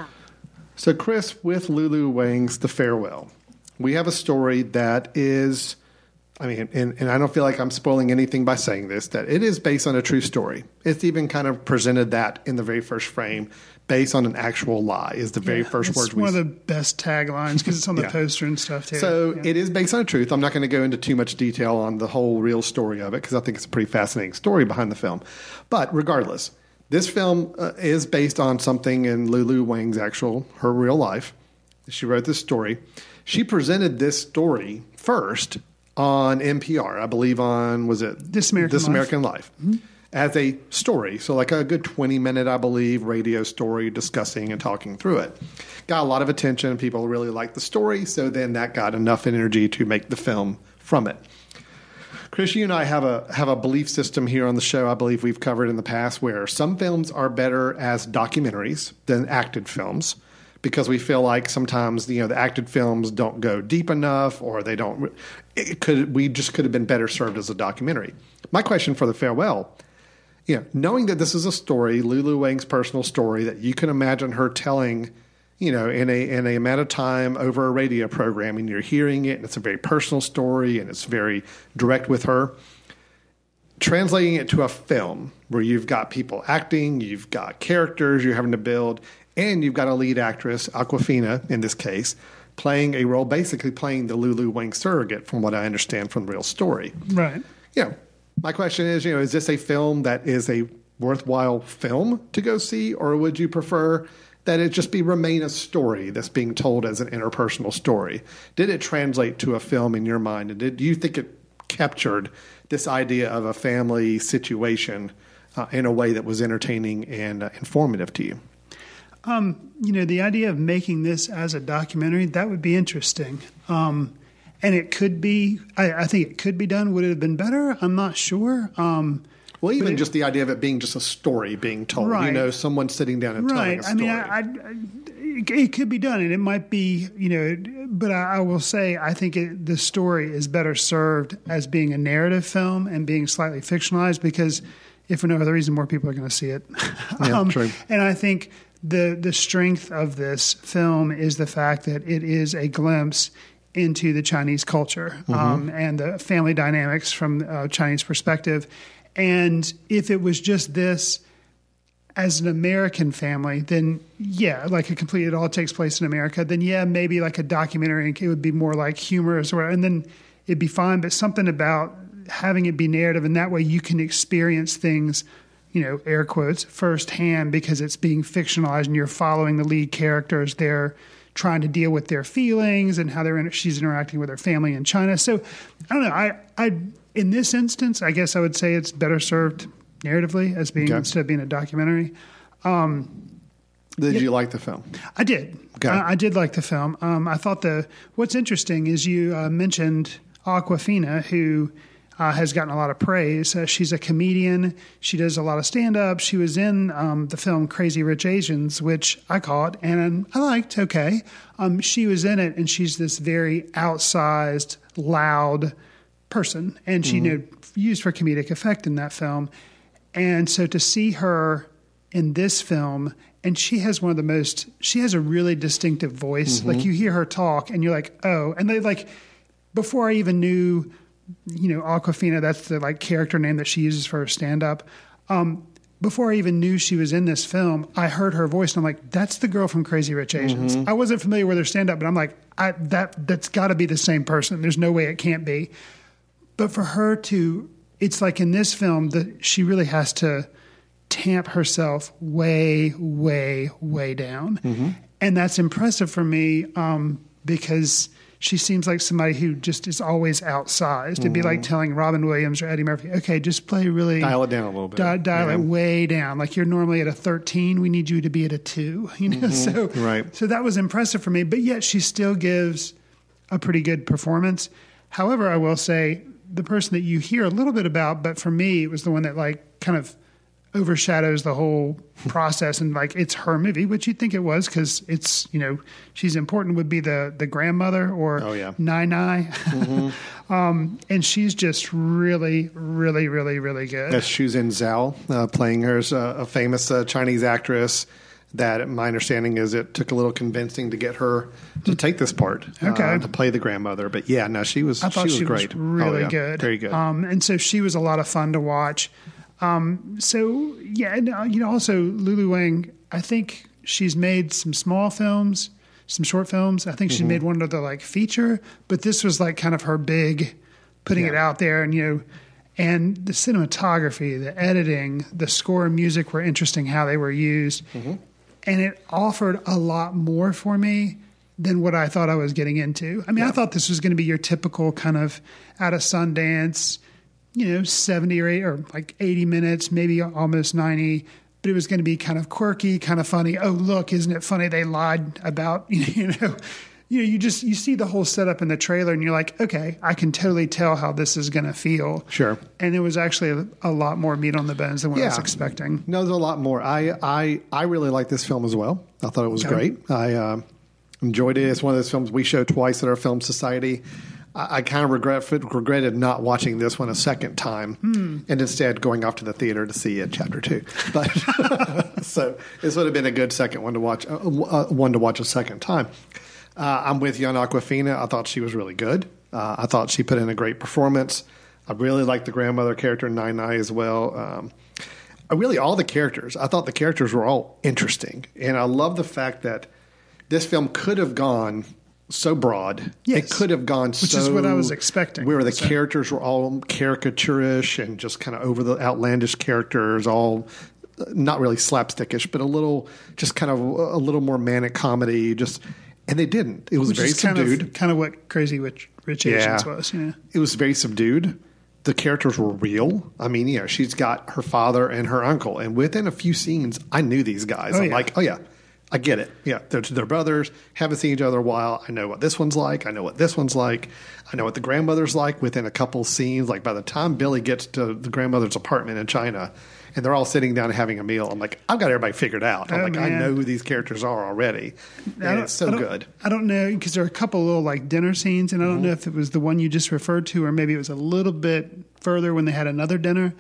So, Chris, with Lulu Wang's The Farewell, we have a story that is, I mean, and, and I don't feel like I'm spoiling anything by saying this, that it is based on a true story. It's even kind of presented that in the very first frame, based on an actual lie, is the very first it's words we one of the best taglines because it's on the Yeah. poster and stuff too. So Yeah. it is based on truth. I'm not going to go into too much detail on the whole real story of it because I think it's a pretty fascinating story behind the film. But regardless, this film uh, is based on something in Lulu Wang's actual her real life. She wrote this story. She presented this story first on NPR, I believe on was it This American This Life. American Life, as a story. So like a good twenty minute, I believe, radio story discussing and talking through it. Got a lot of attention. People really liked the story, so then that got enough energy to make the film from it. Chris, you and I have a have a belief system here on the show. I believe we've covered in the past where some films are better as documentaries than acted films because we feel like sometimes you know the acted films don't go deep enough or they don't. It could we just could have been better served as a documentary. My question for the farewell, you know, knowing that this is a story, Lulu Wang's personal story that you can imagine her telling you know, in a in a amount of time over a radio program, and you're hearing it, and it's a very personal story, and it's very direct with her. Translating it to a film where you've got people acting, you've got characters you're having to build, and you've got a lead actress, Awkwafina in this case, playing a role, basically playing the Lulu Wang surrogate, from what I understand from the real story. Right. Know, my question is, you know, is this a film that is a worthwhile film to go see, or would you prefer that it just be remain a story that's being told as an interpersonal story? Did it translate to a film in your mind, and did do you think it captured this idea of a family situation uh, in a way that was entertaining and uh, informative to you? Um, you know, the idea of making this as a documentary, that would be interesting. Um, and it could be, I, I think it could be done. Would it have been better? I'm not sure. Um, Well, even it- just the idea of it being just a story being told, you know, someone sitting down and telling right. a I story. mean, I, I, it, it could be done, and it might be, you know, but I, I will say, I think it, the story is better served as being a narrative film and being slightly fictionalized because, if for no other reason, more people are going to see it. Yeah, true. And I think the the strength of this film is the fact that it is a glimpse into the Chinese culture um, and the family dynamics from a Chinese perspective. And if it was just this as an American family, then yeah, like a complete it all takes place in America, then yeah, maybe like a documentary, it would be more like humorous or and then it'd be fine. But something about having it be narrative, and that way you can experience things, you know, air quotes, firsthand because it's being fictionalized and you're following the lead characters. They're trying to deal with their feelings and how they're inter- she's interacting with her family in China. So I don't know. I I in this instance, I guess I would say it's better served narratively as being Okay. instead of being a documentary. Did you like the film? I did. Okay. I, I did like the film. Um, I thought the what's interesting is you uh, mentioned Awkwafina, who uh, has gotten a lot of praise. Uh, she's a comedian. She does a lot of stand up. She was in um, the film Crazy Rich Asians, which I caught and I liked. Okay, um, she was in it, and she's this very outsized, loud person, and she you know, used for comedic effect in that film. And so to see her in this film, and she has one of the most, she has a really distinctive voice. Like you hear her talk, and you're like, oh, and they like, before I even knew, you know, Awkwafina, that's the like character name that she uses for her stand up. Um, before I even knew she was in this film, I heard her voice, and I'm like, "That's the girl from Crazy Rich Asians." I wasn't familiar with her stand up, but I'm like, I, "That that's got to be the same person. There's no way it can't be." But for her to, it's like in this film that she really has to tamp herself way, way, way down, and that's impressive for me um, because she seems like somebody who just is always outsized. It'd be like telling Robin Williams or Eddie Murphy, "Okay, just play really Dial it down a little bit. Di- dial Yeah. it way down. Like you're normally at a 13, we need you to be at a two. You know, so Mm-hmm. Right. So that was impressive for me. But yet she still gives a pretty good performance. However, I will say the person that you hear a little bit about, but for me, it was the one that like kind of overshadows the whole process and like it's her movie, which you'd think it was because it's you know she's important. Would be the the grandmother or Oh, yeah. Nai Nai, um, and she's just really, really, really, really good. That's Shuzhen Zhao uh, playing her as a, a famous uh, Chinese actress. That my understanding is it took a little convincing to get her to take this part, uh, Okay. to play the grandmother. But yeah, no, she was I thought she was great, really Oh, yeah. good, very good. Um, and so she was a lot of fun to watch. Um, so yeah, and, uh, you know, also Lulu Wang. I think she's made some small films, some short films. I think she Mm-hmm. made one other like feature, but this was like kind of her big, putting it out there, and you know. And the cinematography, the editing, the score and music were interesting how they were used. Mm-hmm. And it offered a lot more for me than what I thought I was getting into. I mean, I thought this was going to be your typical kind of out of Sundance, you know, 70 or 8 or like 80 minutes, maybe almost 90, but it was going to be kind of quirky, kind of funny. Oh, look, isn't it funny they lied about, you know, you know, you just you see the whole setup in the trailer and you're like, okay, I can totally tell how this is going to feel. Sure. And it was actually a, a lot more meat on the bones than what I was expecting. No, there's a lot more. I I I really like this film as well. I thought it was Okay. great. I uh, enjoyed it. It's one of those films we show twice at our film society. I, I kind of regret regretted not watching this one a second time, and instead going off to the theater to see it, chapter two. But so this would have been a good second one to watch. Uh, uh, one to watch a second time. Uh, I'm with you on Awkwafina. I thought she was really good. Uh, I thought she put in a great performance. I really liked the grandmother character Nai Nai as well. Um, I really all the characters. I thought the characters were all interesting, and I love the fact that this film could have gone so broad. Yes. It could have gone Which so is what I was expecting. Where the So- characters were all caricaturish and just kind of over the outlandish characters, all uh, not really slapstickish, but a little just kind of a little more manic comedy. Just and they didn't. It was Which very is kind subdued. of kind of what Crazy Rich, Rich Asians was. Know? It was very subdued. The characters were real. I mean, you know, she's got her father and her uncle, and within a few scenes, I knew these guys. Oh, I'm yeah. like, oh yeah, I get it. Yeah, they're, they're brothers. Haven't seen each other a while. I know what this one's like. I know what this one's like. I know what the grandmother's like. Within a couple scenes, like by the time Billi gets to the grandmother's apartment in China, and they're all sitting down and having a meal, I'm like, I've got everybody figured out. I'm Oh, like, I know who these characters are already. And it's so I good. I don't know because there are a couple little like dinner scenes, and I Mm-hmm. don't know if it was the one you just referred to, or maybe it was a little bit further when they had another dinner.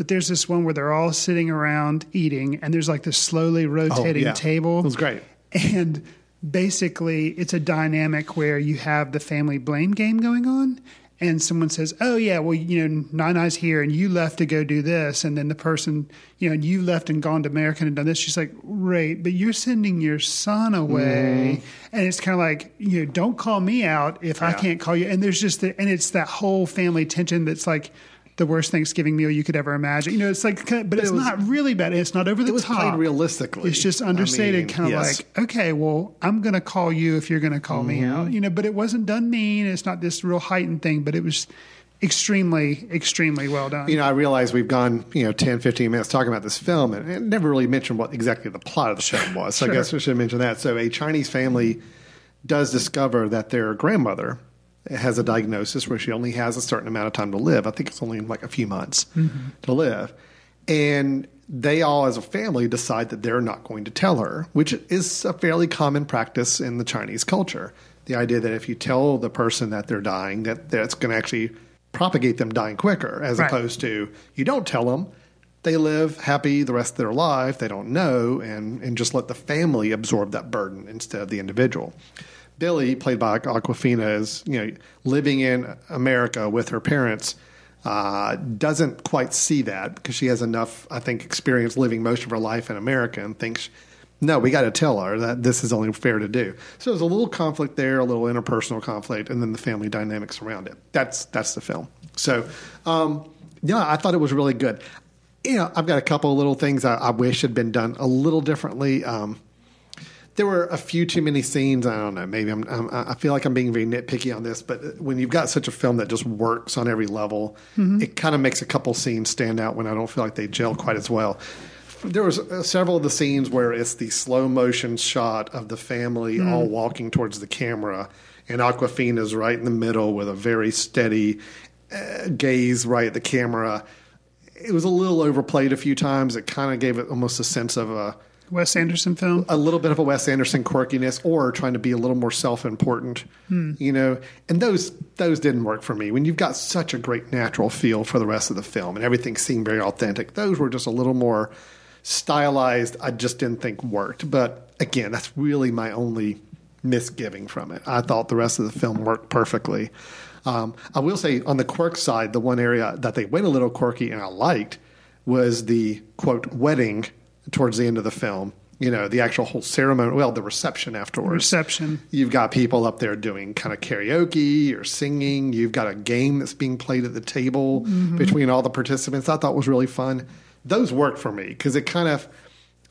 But there's this one where they're all sitting around eating, and there's like this slowly oh, rotating Oh, yeah. table. It was great. And basically, it's a dynamic where you have the family blame game going on. And someone says, "Oh yeah, well you know, Nine Eyes here, and you left to go do this, and then the person, you know, and you left and gone to America and done this." She's like, "Right, but you're sending your son away," mm. and it's kind of like, you know, don't call me out if I can't call you. And there's just the, and it's that whole family tension that's like the worst Thanksgiving meal you could ever imagine. You know, it's like, but it's it was- not really bad. It's not over the It was top. realistically. It's just I understated, mean, kind of yes. like, okay, well, I'm going to call you if you're going to call me Mm-hmm. out, you know. But it wasn't done mean. It's not this real heightened thing, but it was extremely, extremely well done. You know, I realize we've gone, you know, 10, 15 minutes talking about this film and, and never really mentioned what exactly the plot of the film was. So I guess we should mention that. So a Chinese family does discover that their grandmother has a diagnosis where she only has a certain amount of time to live. I think it's only like a few months mm-hmm. to live. And they all, as a family, decide that they're not going to tell her, which is a fairly common practice in the Chinese culture. The idea that if you tell the person that they're dying, that that's going to actually propagate them dying quicker, as Right. opposed to you don't tell them, they live happy the rest of their life, they don't know, and, and just let the family absorb that burden instead of the individual. Billi, played by Awkwafina, is you know living in America with her parents. Uh, doesn't quite see that because she has enough, I think, experience living most of her life in America and thinks, no, we got to tell her that this is only fair to do. So there's a little conflict there, a little interpersonal conflict, and then the family dynamics around it. That's that's the film. So, um, yeah, I thought it was really good. You know, I've got a couple of little things I, I wish had been done a little differently. Um, there were a few too many scenes. I don't know. Maybe I'm, I'm. I feel like I'm being very nitpicky on this, but when you've got such a film that just works on every level, it kind of makes a couple scenes stand out when I don't feel like they gel quite as well. There was uh, several of the scenes where it's the slow motion shot of the family all walking towards the camera, and Awkwafina's right in the middle with a very steady uh, gaze right at the camera. It was a little overplayed a few times. It kind of gave it almost a sense of a Wes Anderson film. a little bit of a Wes Anderson quirkiness or trying to be a little more self-important, you know. And those those didn't work for me. When you've got such a great natural feel for the rest of the film and everything seemed very authentic, those were just a little more stylized. I just didn't think worked. But again, that's really my only misgiving from it. I thought the rest of the film worked perfectly. Um, I will say on the quirk side, the one area that they went a little quirky and I liked was the quote wedding towards the end of the film. You know, the actual whole ceremony, well, the reception afterwards. Reception. You've got people up there doing kind of karaoke or singing. You've got a game that's being played at the table mm-hmm. between all the participants. I thought was really fun. Those worked for me because it kind of,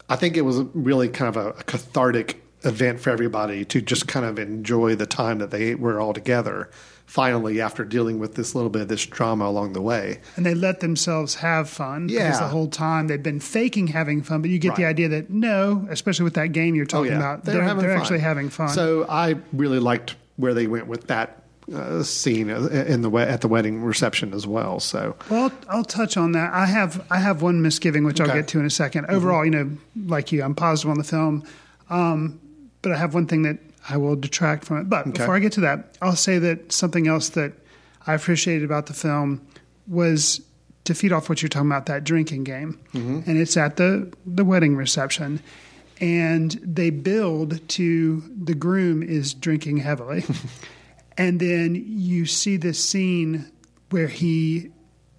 I think it was really kind of a, a cathartic event for everybody to just kind of enjoy the time that they were all together. Finally, after dealing with this little bit of this drama along the way, and they let themselves have fun. Yeah. because the whole time they've been faking having fun, but you get the idea that no, especially with that game you're talking about, they're, they're, actually having fun. So I really liked where they went with that uh, scene in the at the wedding reception as well. So Well, I'll touch on that. I have I have one misgiving, which I'll Mm-hmm. get to in a 2nd Overall, you know, like you, I'm positive on the film, um, but I have one thing that I will detract from it. But Okay. before I get to that, I'll say that something else that I appreciated about the film was to feed off what you're talking about that drinking game, Mm-hmm. and it's at the the wedding reception. And they build to the groom is drinking heavily. and then you see this scene where he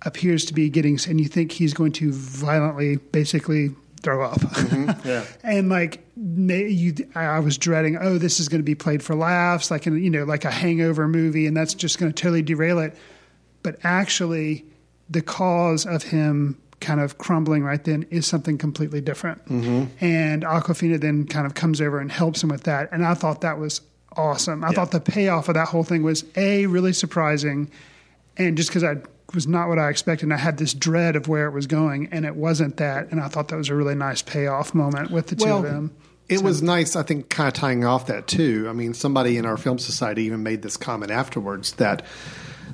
appears to be getting, and you think he's going to violently, basically throw up. Mm-hmm. yeah. and like you, I was dreading, oh, this is going to be played for laughs, like in, you know, like a Hangover movie, and that's just going to totally derail it. But actually, the cause of him kind of crumbling right then is something completely different. Mm-hmm. And Awkwafina then kind of comes over and helps him with that, and I thought that was awesome. I thought the payoff of that whole thing was a really surprising, and just because I was not what I expected, and I had this dread of where it was going, and it wasn't that, and I thought that was a really nice payoff moment with the two of them. It was nice, I think, kind of tying off that too. I mean, somebody in our film society even made this comment afterwards that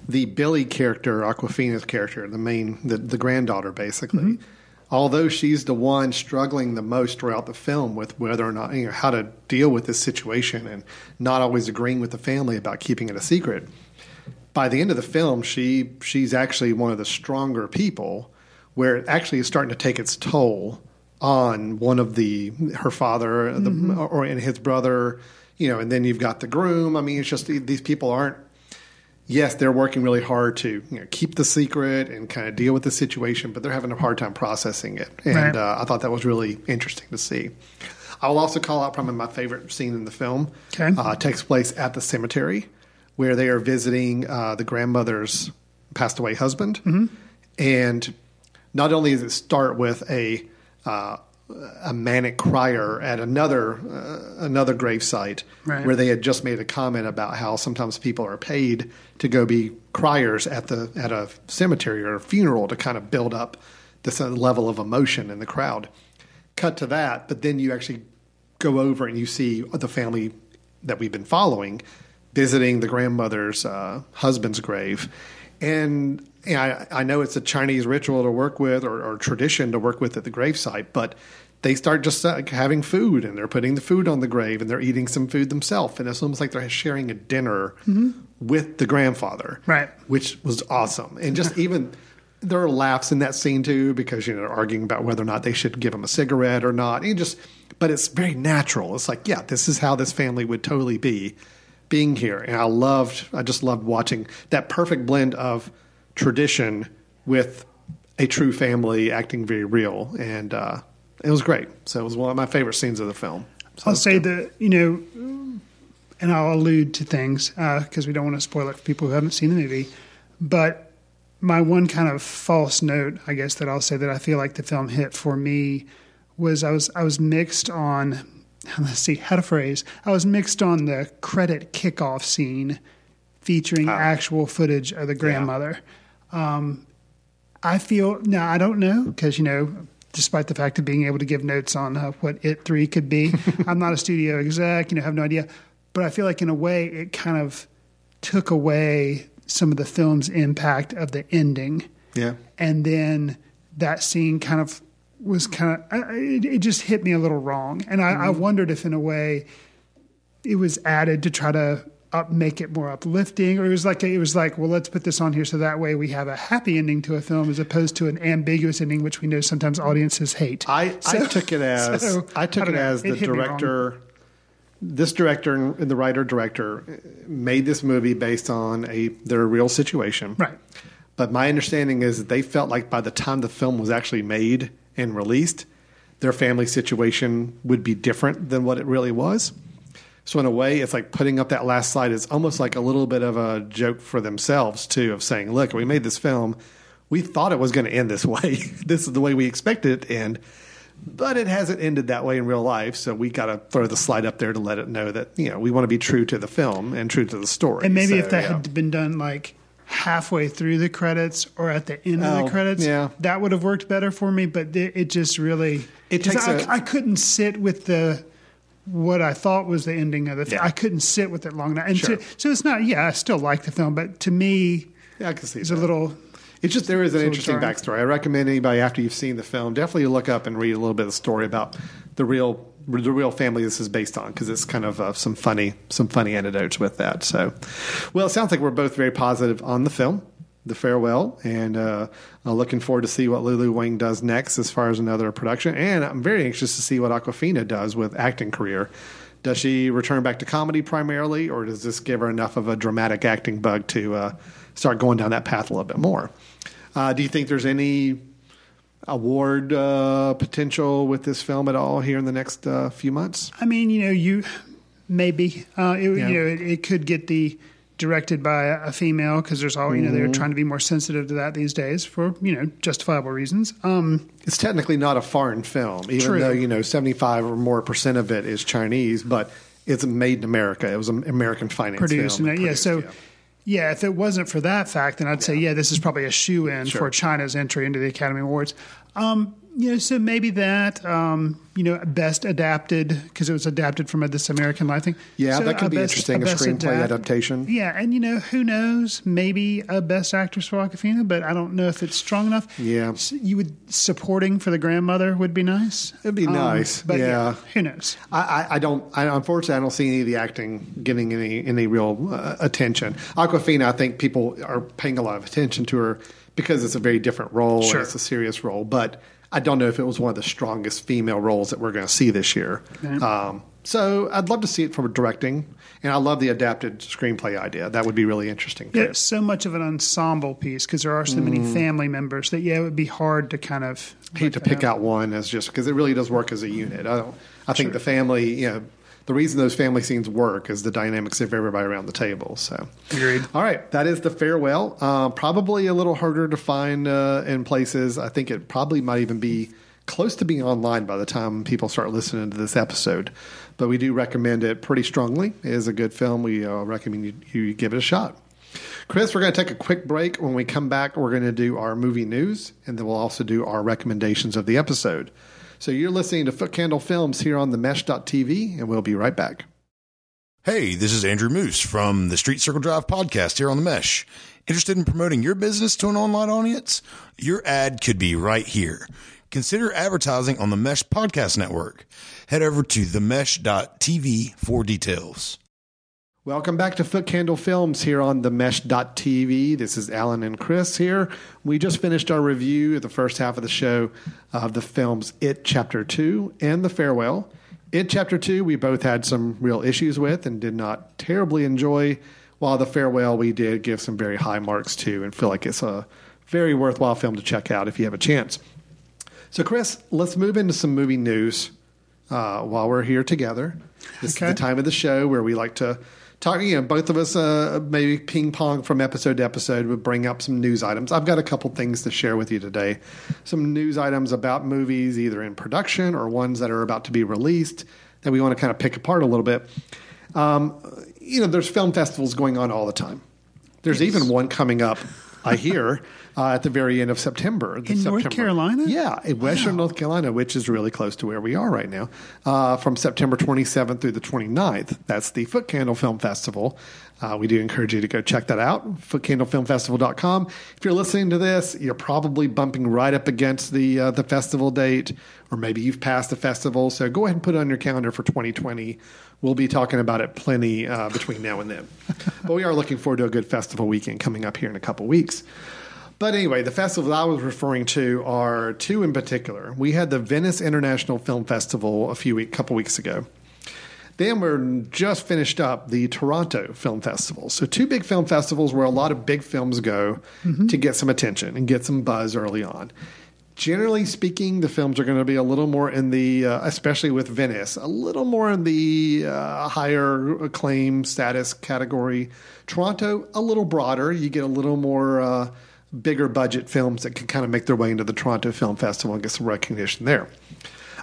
the Billi character, Awkwafina's character, the main, the, the granddaughter, basically, mm-hmm. although she's the one struggling the most throughout the film with whether or not, you know, how to deal with this situation and not always agreeing with the family about keeping it a secret. By the end of the film, she she's actually one of the stronger people, where it actually is starting to take its toll on one of the her father the, or and his brother, you know, and then you've got the groom. I mean, it's just these people aren't. Yes, they're working really hard to you know, keep the secret and kind of deal with the situation, but they're having a hard time processing it. And Right. uh, I thought that was really interesting to see. I will also call out probably my favorite scene in the film. Okay. Uh, takes place at the cemetery where they are visiting uh, the grandmother's passed away husband. And not only does it start with a uh, a manic crier at another uh, another gravesite Right. where they had just made a comment about how sometimes people are paid to go be criers at the at a cemetery or a funeral to kind of build up this level of emotion in the crowd. Cut to that, but then you actually go over and you see the family that we've been following visiting the grandmother's uh, husband's grave. And you know, I, I know it's a Chinese ritual to work with or, or tradition to work with at the gravesite, but they start just uh, having food and they're putting the food on the grave and they're eating some food themselves. And it's almost like they're sharing a dinner with the grandfather. Right. Which was awesome. And just even there are laughs in that scene too because you know they're arguing about whether or not they should give him a cigarette or not. And just but it's very natural. It's like, yeah, this is how this family would totally be being here. And I loved I just loved watching that perfect blend of tradition with a true family acting very real. And uh, it was great. So it was one of my favorite scenes of the film. So I'll say good. that you know, and I'll allude to things because we don't want to spoil it for people who haven't seen the movie. But my one kind of false note, I guess, that I'll say that I feel like the film hit for me was I was I was mixed on. Let's see how to phrase. I was mixed on the credit kickoff scene featuring actual footage of the grandmother. Um, I feel now I don't know because you know, despite the fact of being able to give notes on uh, what it three could be, I'm not a studio exec. You know, have no idea. But I feel like in a way it kind of took away some of the film's impact of the ending, Yeah. and then that scene kind of was kind of I- I- it, it just hit me a little wrong, and I, I mm-hmm. wondered if in a way it was added to try to up, make it more uplifting, or it was like it was like, well, let's put this on here so that way we have a happy ending to a film as opposed to an ambiguous ending, which we know sometimes audiences hate. I, I took it as so, I took don't it know. as the hit director. This director and the writer director made this movie based on a their real situation. Right. But my understanding is that they felt like by the time the film was actually made and released, their family situation would be different than what it really was. So in a way, it's like putting up that last slide is almost like a little bit of a joke for themselves too, of saying, "Look, we made this film. We thought it was going to end this way. this is the way we expected it to end, but it hasn't ended that way in real life. So we got to throw the slide up there to let it know that you know we want to be true to the film and true to the story. And maybe So, if that yeah. had been done like halfway through the credits or at the end of Oh, the credits, yeah. that would have worked better for me. But it, it just really it takes I a- I couldn't sit with the what I thought was the ending of the film. Yeah. I couldn't sit with it long enough. And Sure. so, so it's not. Yeah, I still like the film, but to me, yeah, I can see it's that. a little. It's just there is an of interesting jarring. backstory. I recommend anybody after you've seen the film definitely look up and read a little bit of the story about the real the real family this is based on because it's kind of uh, some funny some funny anecdotes with that. So, well, it sounds like we're both very positive on the film, The Farewell, and uh, uh, looking forward to see what Lulu Wang does next as far as another production. And I'm very anxious to see what Awkwafina does with acting career. Does she return back to comedy primarily, or does this give her enough of a dramatic acting bug to uh, start going down that path a little bit more? Uh, do you think there's any award uh, potential with this film at all here in the next uh, few months? I mean, you know, you maybe uh, it, Yeah. you know it, it could get the directed by a, female because there's all you know Mm-hmm. they're trying to be more sensitive to that these days for you know justifiable reasons. Um, It's technically not a foreign film, even True. though you know 75 or more percent of it is Chinese, but it's made in America. It was an American finance produced film. and yeah, so. Yeah, if it wasn't for that fact, then I'd say, yeah, this is probably a shoe in Sure. for China's entry into the Academy Awards. Um, you know, so maybe that, um, you know, best adapted because it was adapted from a This American Life thing. Yeah, So that could a be interesting, a best screenplay adapt- adaptation. Yeah, and you know, who knows? Maybe a best actress for Awkwafina, but I don't know if it's strong enough. Yeah. S- you would supporting for the grandmother would be nice. It'd be Um, nice, but yeah. who knows? I, I, I don't. I, unfortunately, I don't see any of the acting getting any any real uh, attention. Awkwafina, I think people are paying a lot of attention to her because it's a very different role Sure. and it's a serious role. But I don't know if it was one of the strongest female roles that we're going to see this year. Um, so I'd love to see it from directing, and I love the adapted screenplay idea. That would be really interesting. Yeah, it's so much of an ensemble piece because there are so many Mm. family members that yeah, it would be hard to kind of hate to pick out one as just because it really does work as a unit. I don't. I think Sure. the family, you know, the reason those family scenes work is the dynamics of everybody around the table. So, Agreed. All right, that is the farewell. Uh, probably a little harder to find uh, in places. I think it probably might even be close to being online by the time people start listening to this episode. But we do recommend it pretty strongly. It is a good film. We uh, recommend you, you give it a shot. Chris, we're going to take a quick break. When we come back, we're going to do our movie news, and then we'll also do our recommendations of the episode. So you're listening to Footcandle Films here on the Mesh.tv, and we'll be right back. Hey, this is Andrew Moose from the Street Circle Drive podcast here on the Mesh. Interested in promoting your business to an online audience? Your ad could be right here. Consider advertising on the Mesh Podcast Network. Head over to themesh.tv for details. Welcome back to Footcandle Films here on the Mesh.tv. This is Alan and Chris here. We just finished our review of the first half of the show of the films It Chapter 2 and The Farewell. It Chapter 2, we both had some real issues with and did not terribly enjoy, while The Farewell, we did give some very high marks to and feel like it's a very worthwhile film to check out if you have a chance. So, Chris, let's move into some movie news uh, while we're here together. This Okay. is the time of the show where we like to talk. You know, both of us uh, maybe ping pong from episode to episode would bring up some news items. I've got a couple things to share with you today. Some news items about movies, either in production or ones that are about to be released that we want to kind of pick apart a little bit. Um, you know, there's film festivals going on all the time. There's even one coming up, I hear, uh, at the very end of September. In North Carolina? Yeah, in Western North Carolina, which is really close to where we are right now, uh, from September 27th through the 29th. That's the Footcandle Film Festival. Uh, we do encourage you to go check that out, footcandlefilmfestival.com. If you're listening to this, you're probably bumping right up against the uh, the festival date, or maybe you've passed the festival. So go ahead and put it on your calendar for 2020. We'll be talking about it plenty uh, between now and then. but we are looking forward to a good festival weekend coming up here in a couple weeks. But anyway, the festivals I was referring to are two in particular. We had the Venice International Film Festival a few week, couple weeks ago. Then we're just finished up the Toronto Film Festival. So two big film festivals where a lot of big films go to get some attention and get some buzz early on. Generally speaking, the films are going to be a little more in the, uh, especially with Venice, a little more in the uh, higher acclaim status category. Toronto, a little broader. You get a little more uh, bigger budget films that can kind of make their way into the Toronto Film Festival and get some recognition there.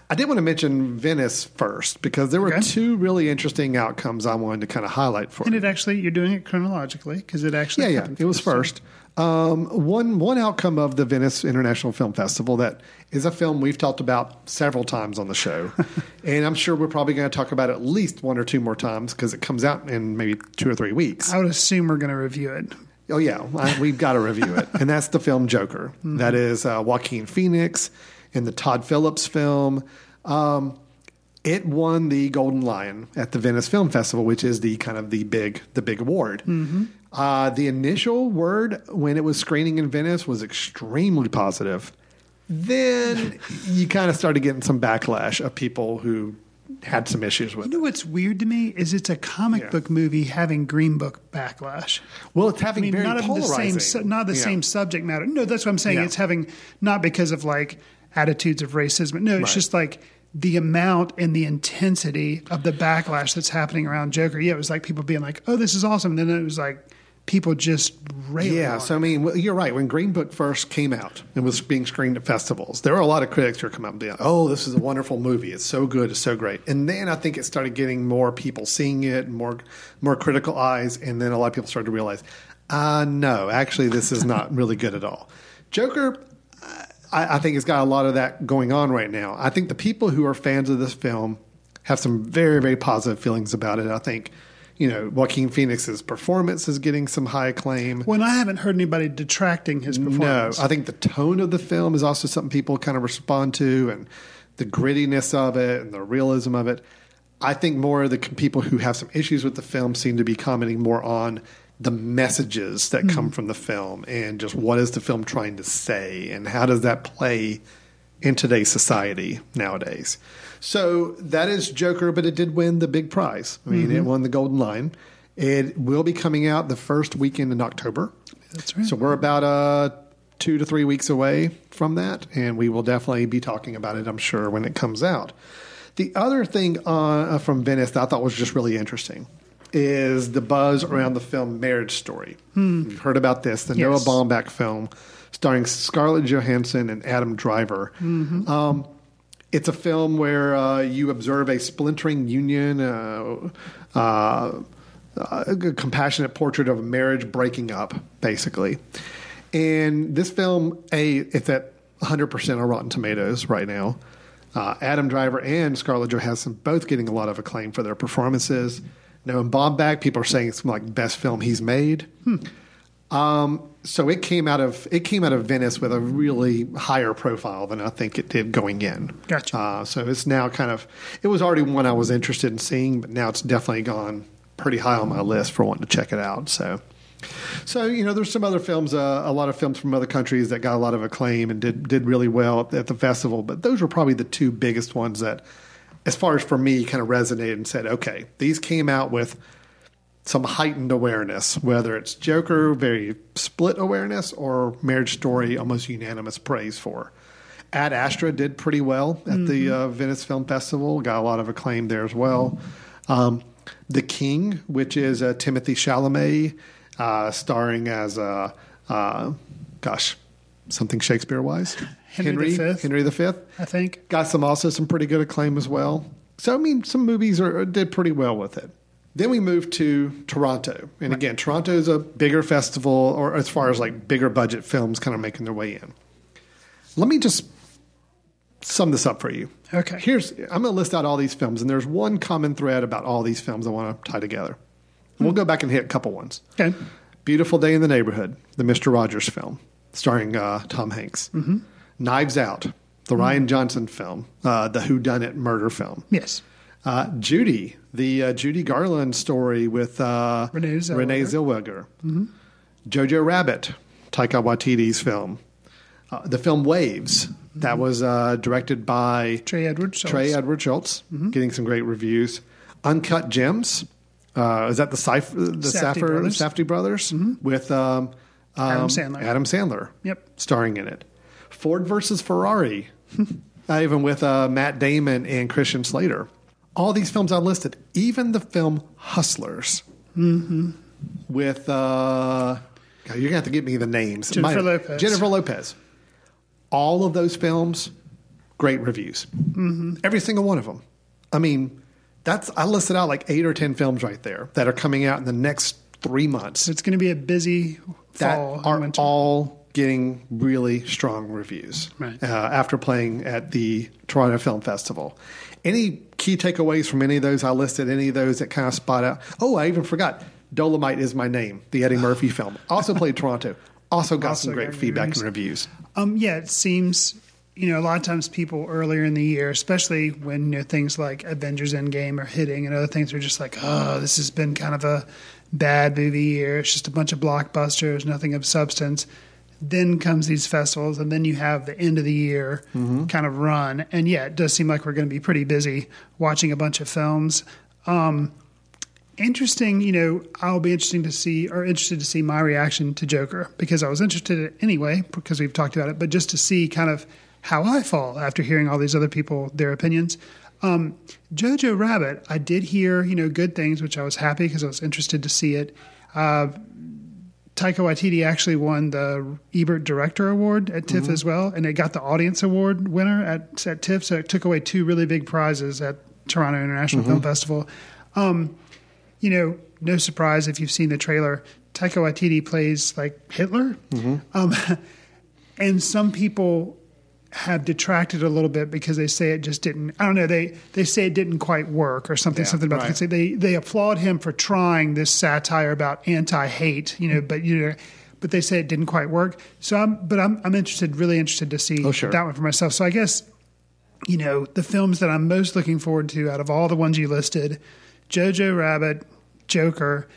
I did want to mention Venice first because there were Okay. two really interesting outcomes I wanted to kind of highlight for And it actually, you're doing it chronologically because it actually Yeah, yeah, it was first. Um, one one outcome of the Venice International Film Festival that is a film we've talked about several times on the show, and I'm sure we're probably going to talk about it at least one or two more times because it comes out in maybe two or three weeks. I would assume we're going to review it. Oh yeah, I, we've got to review it, and that's the film Joker. That is uh, Joaquin Phoenix in the Todd Phillips film. Um, it won the Golden Lion at the Venice Film Festival, which is the kind of the big the big award. Uh, the initial word when it was screening in Venice was extremely positive. Then you kind of started getting some backlash of people who had some issues with You know what's weird to me is it's a comic Yeah. book movie having Green Book backlash. Well, it's I having mean, very not of the same, not the Yeah. same subject matter. No, that's what I'm saying. Yeah. It's having not because of like attitudes of racism. No, it's Right. just like the amount and the intensity of the backlash that's happening around Joker. Yeah, it was like people being like, "Oh, this is awesome," and then it was like people just railing. Yeah, so. I mean, well, you're right. When Green Book first came out and was being screened at festivals, there were a lot of critics who were coming up and being, "Oh, this is a wonderful movie. It's so good. It's so great." And then I think it started getting more people seeing it, and more more critical eyes, and then a lot of people started to realize, uh, no, actually, this is not really good at all. Joker, I, I think it's got a lot of that going on right now. I think the people who are fans of this film have some very, very positive feelings about it. I think, you know, Joaquin Phoenix's performance is getting some high acclaim. when I haven't heard anybody detracting his performance. No. I think the tone of the film is also something people kind of respond to, and the grittiness of it and the realism of it. I think more of the people who have some issues with the film seem to be commenting more on the messages that hmm. come from the film and just what is the film trying to say and how does that play in today's society nowadays. So that is Joker, but it did win the big prize. I mean, it won the Golden Lion. It will be coming out the first weekend in October. That's right. So we're about uh, two to three weeks away from that, and we will definitely be talking about it, I'm sure, when it comes out. The other thing uh, from Venice that I thought was just really interesting is the buzz around the film Marriage Story. You've heard about this, the Noah Baumbach film starring Scarlett Johansson and Adam Driver. Um, it's a film where uh, you observe a splintering union, uh, uh, a compassionate portrait of a marriage breaking up, basically. And this film, a it's at 100% on Rotten Tomatoes right now. Uh, Adam Driver and Scarlett Johansson both getting a lot of acclaim for their performances. Noah Baumbach, people are saying it's like best film he's made. Um, so it came out of it came out of Venice with a really higher profile than I think it did going in. Gotcha. Uh, so it's now kind of it was already one I was interested in seeing, but now it's definitely gone pretty high on my list for wanting to check it out. So. So you know, there's some other films, uh, a lot of films from other countries that got a lot of acclaim and did did really well at, at the festival. But those were probably the two biggest ones that, as far as for me, kind of resonated and said, okay, these came out with some heightened awareness, whether it's Joker, very split awareness, or Marriage Story, almost unanimous praise for. Ad Astra did pretty well at the uh, Venice Film Festival, got a lot of acclaim there as well. Um, the King, which is uh, Timothée Chalamet, uh, starring as, uh, uh, gosh, something Shakespeare wise. Henry V. Henry V. I think. Got some also some pretty good acclaim as well. So I mean, some movies are, did pretty well with it. Then we moved to Toronto, and again, Toronto is a bigger festival, or as far as like bigger budget films kind of making their way in. Let me just sum this up for you. Okay. Here's I'm going to list out all these films, and there's one common thread about all these films I want to tie together. We'll go back and hit a couple ones. Okay. Beautiful Day in the Neighborhood, the Mister Rogers film, starring uh, Tom Hanks. Mm-hmm. Knives Out, the Rian Johnson film, uh, the Who Done It murder film. Yes. Uh, Judy, the uh, Judy Garland story with uh, Renee Zellweger. Renee Zellweger. Mm-hmm. Jojo Rabbit, Taika Waititi's film. Uh, the film Waves, that was uh, directed by Trey Edward Shults. Trey Edward Shults, Mm-hmm. getting some great reviews. Uncut Gems, uh, is that the Cypher, the Safdie Saffer, brothers. Brothers with um, um, Adam Sandler. Adam Sandler, Yep. starring in it. Ford versus Ferrari, even with uh, Matt Damon and Christian Slater. All these films I listed, even the film Hustlers Mm-hmm. with uh, God, you're gonna have to give me the names. Jennifer Lopez. Jennifer Lopez. All of those films, great reviews. Mm-hmm. Every single one of them. I mean, that's I listed out like eight or ten films right there that are coming out in the next three months. It's going to be a busy that are winter. all getting really strong reviews Right. uh, after playing at the Toronto Film Festival. Any key takeaways from any of those I listed? Any of those that kind of spot out? Oh, I even forgot. Dolomite is my name. The Eddie Murphy film. Also played Toronto. Also got Also some great feedback reviews. and reviews. Um, yeah, it seems you know a lot of times people earlier in the year, especially when you know, things like Avengers Endgame are hitting and other things are just like, oh, this has been kind of a bad movie year. It's just a bunch of blockbusters, nothing of substance. Then comes these festivals, and then you have the end of the year kind of run. And yeah, it does seem like we're going to be pretty busy watching a bunch of films. Um, interesting, you know, I'll be interesting to see or interested to see my reaction to Joker because I was interested in anyway because we've talked about it, but just to see kind of how I fall after hearing all these other people their opinions. Um, Jojo Rabbit, I did hear you know good things, which I was happy because I was interested to see it. Uh, Taika Waititi actually won the Ebert Director Award at TIFF as well, and it got the Audience Award winner at at TIFF, so it took away two really big prizes at Toronto International Film Festival. Um, you know, no surprise if you've seen the trailer. Taika Waititi plays like Hitler, um, and some people have detracted a little bit because they say it just didn't. I don't know. They they say it didn't quite work or something. Yeah, something about right. the they they applaud him for trying this satire about anti-hate. You know, but you know. But they say it didn't quite work. So I'm, but I'm, I'm interested, really interested to see Oh, sure. that one for myself. So I guess you know, the films that I'm most looking forward to out of all the ones you listed, Jojo Rabbit, Joker,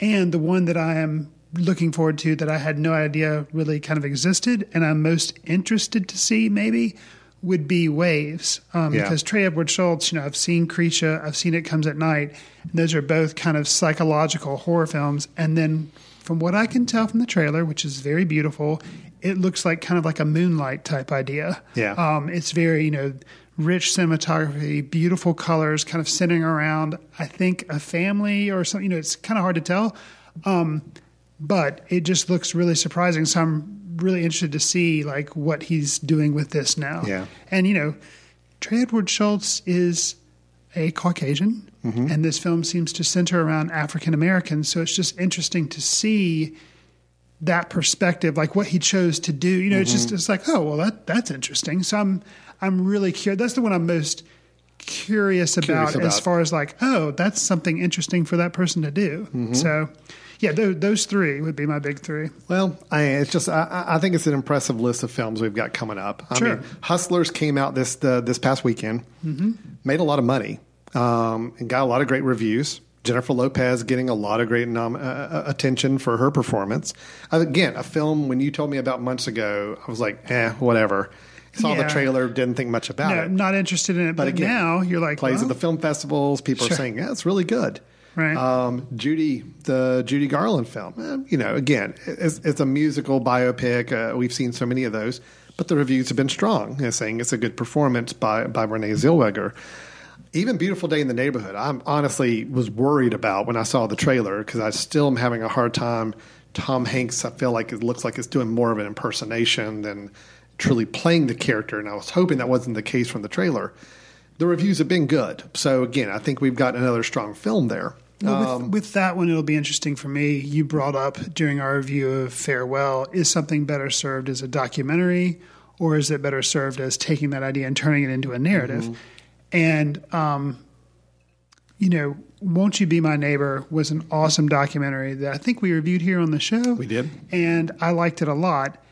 and the one that I am looking forward to that I had no idea really kind of existed and I'm most interested to see maybe would be Waves. Um, Yeah. Because Trey Edward Shults, you know, I've seen Krisha, I've seen It Comes at Night. And those are both kind of psychological horror films. And then from what I can tell from the trailer, which is very beautiful, it looks like kind of like a moonlight type idea. Yeah. Um, it's very, you know, rich cinematography, beautiful colors, kind of centering around, I think, a family or something. You know, it's kind of hard to tell. Um, but it just looks really surprising. So I'm really interested to see like what he's doing with this now. Yeah. And you know, Trey Edward Shults is a Caucasian, mm-hmm. and this film seems to center around African Americans. So it's just interesting to see that perspective, like what he chose to do. You know, it's just mm-hmm. it's like, oh well, that that's interesting. So I'm I'm really curious. That's the one I'm most curious about, Curious as far as like, oh, that's something interesting for that person to do. Mm-hmm. So. Yeah, those, those three would be my big three. Well, I, it's just I- I, think it's an impressive list of films we've got coming up. I Sure. mean, Hustlers came out this the, this past weekend, mm-hmm. made a lot of money, um, and got a lot of great reviews. Jennifer Lopez getting a lot of great nom- uh, uh, attention for her performance. Uh, again, a film when you told me about months ago, I was like, eh, whatever. Saw Yeah. the trailer, didn't think much about No, it. not interested in it, but, again, now you're like, plays well, at the film festivals. People Sure. are saying, yeah, it's really good. Right. Um, Judy, the Judy Garland film, eh, you know, again, it's, it's a musical biopic. Uh, we've seen so many of those, but the reviews have been strong, you know, saying it's a good performance by by Renee Zellweger. Even Beautiful Day in the Neighborhood, I'm honestly was worried about when I saw the trailer because I still am having a hard time. Tom Hanks, I feel like it looks like it's doing more of an impersonation than truly playing the character, and I was hoping that wasn't the case from the trailer. The reviews have been good, so again, I think we've got another strong film there. Well, with, with that one, it'll be interesting for me. You brought up during our review of Farewell is something better served as a documentary, or is it better served as taking that idea and turning it into a narrative? Mm-hmm. And, um, you know, Won't You Be My Neighbor was an awesome documentary that I think we reviewed here on the show. We did. And I liked it a lot.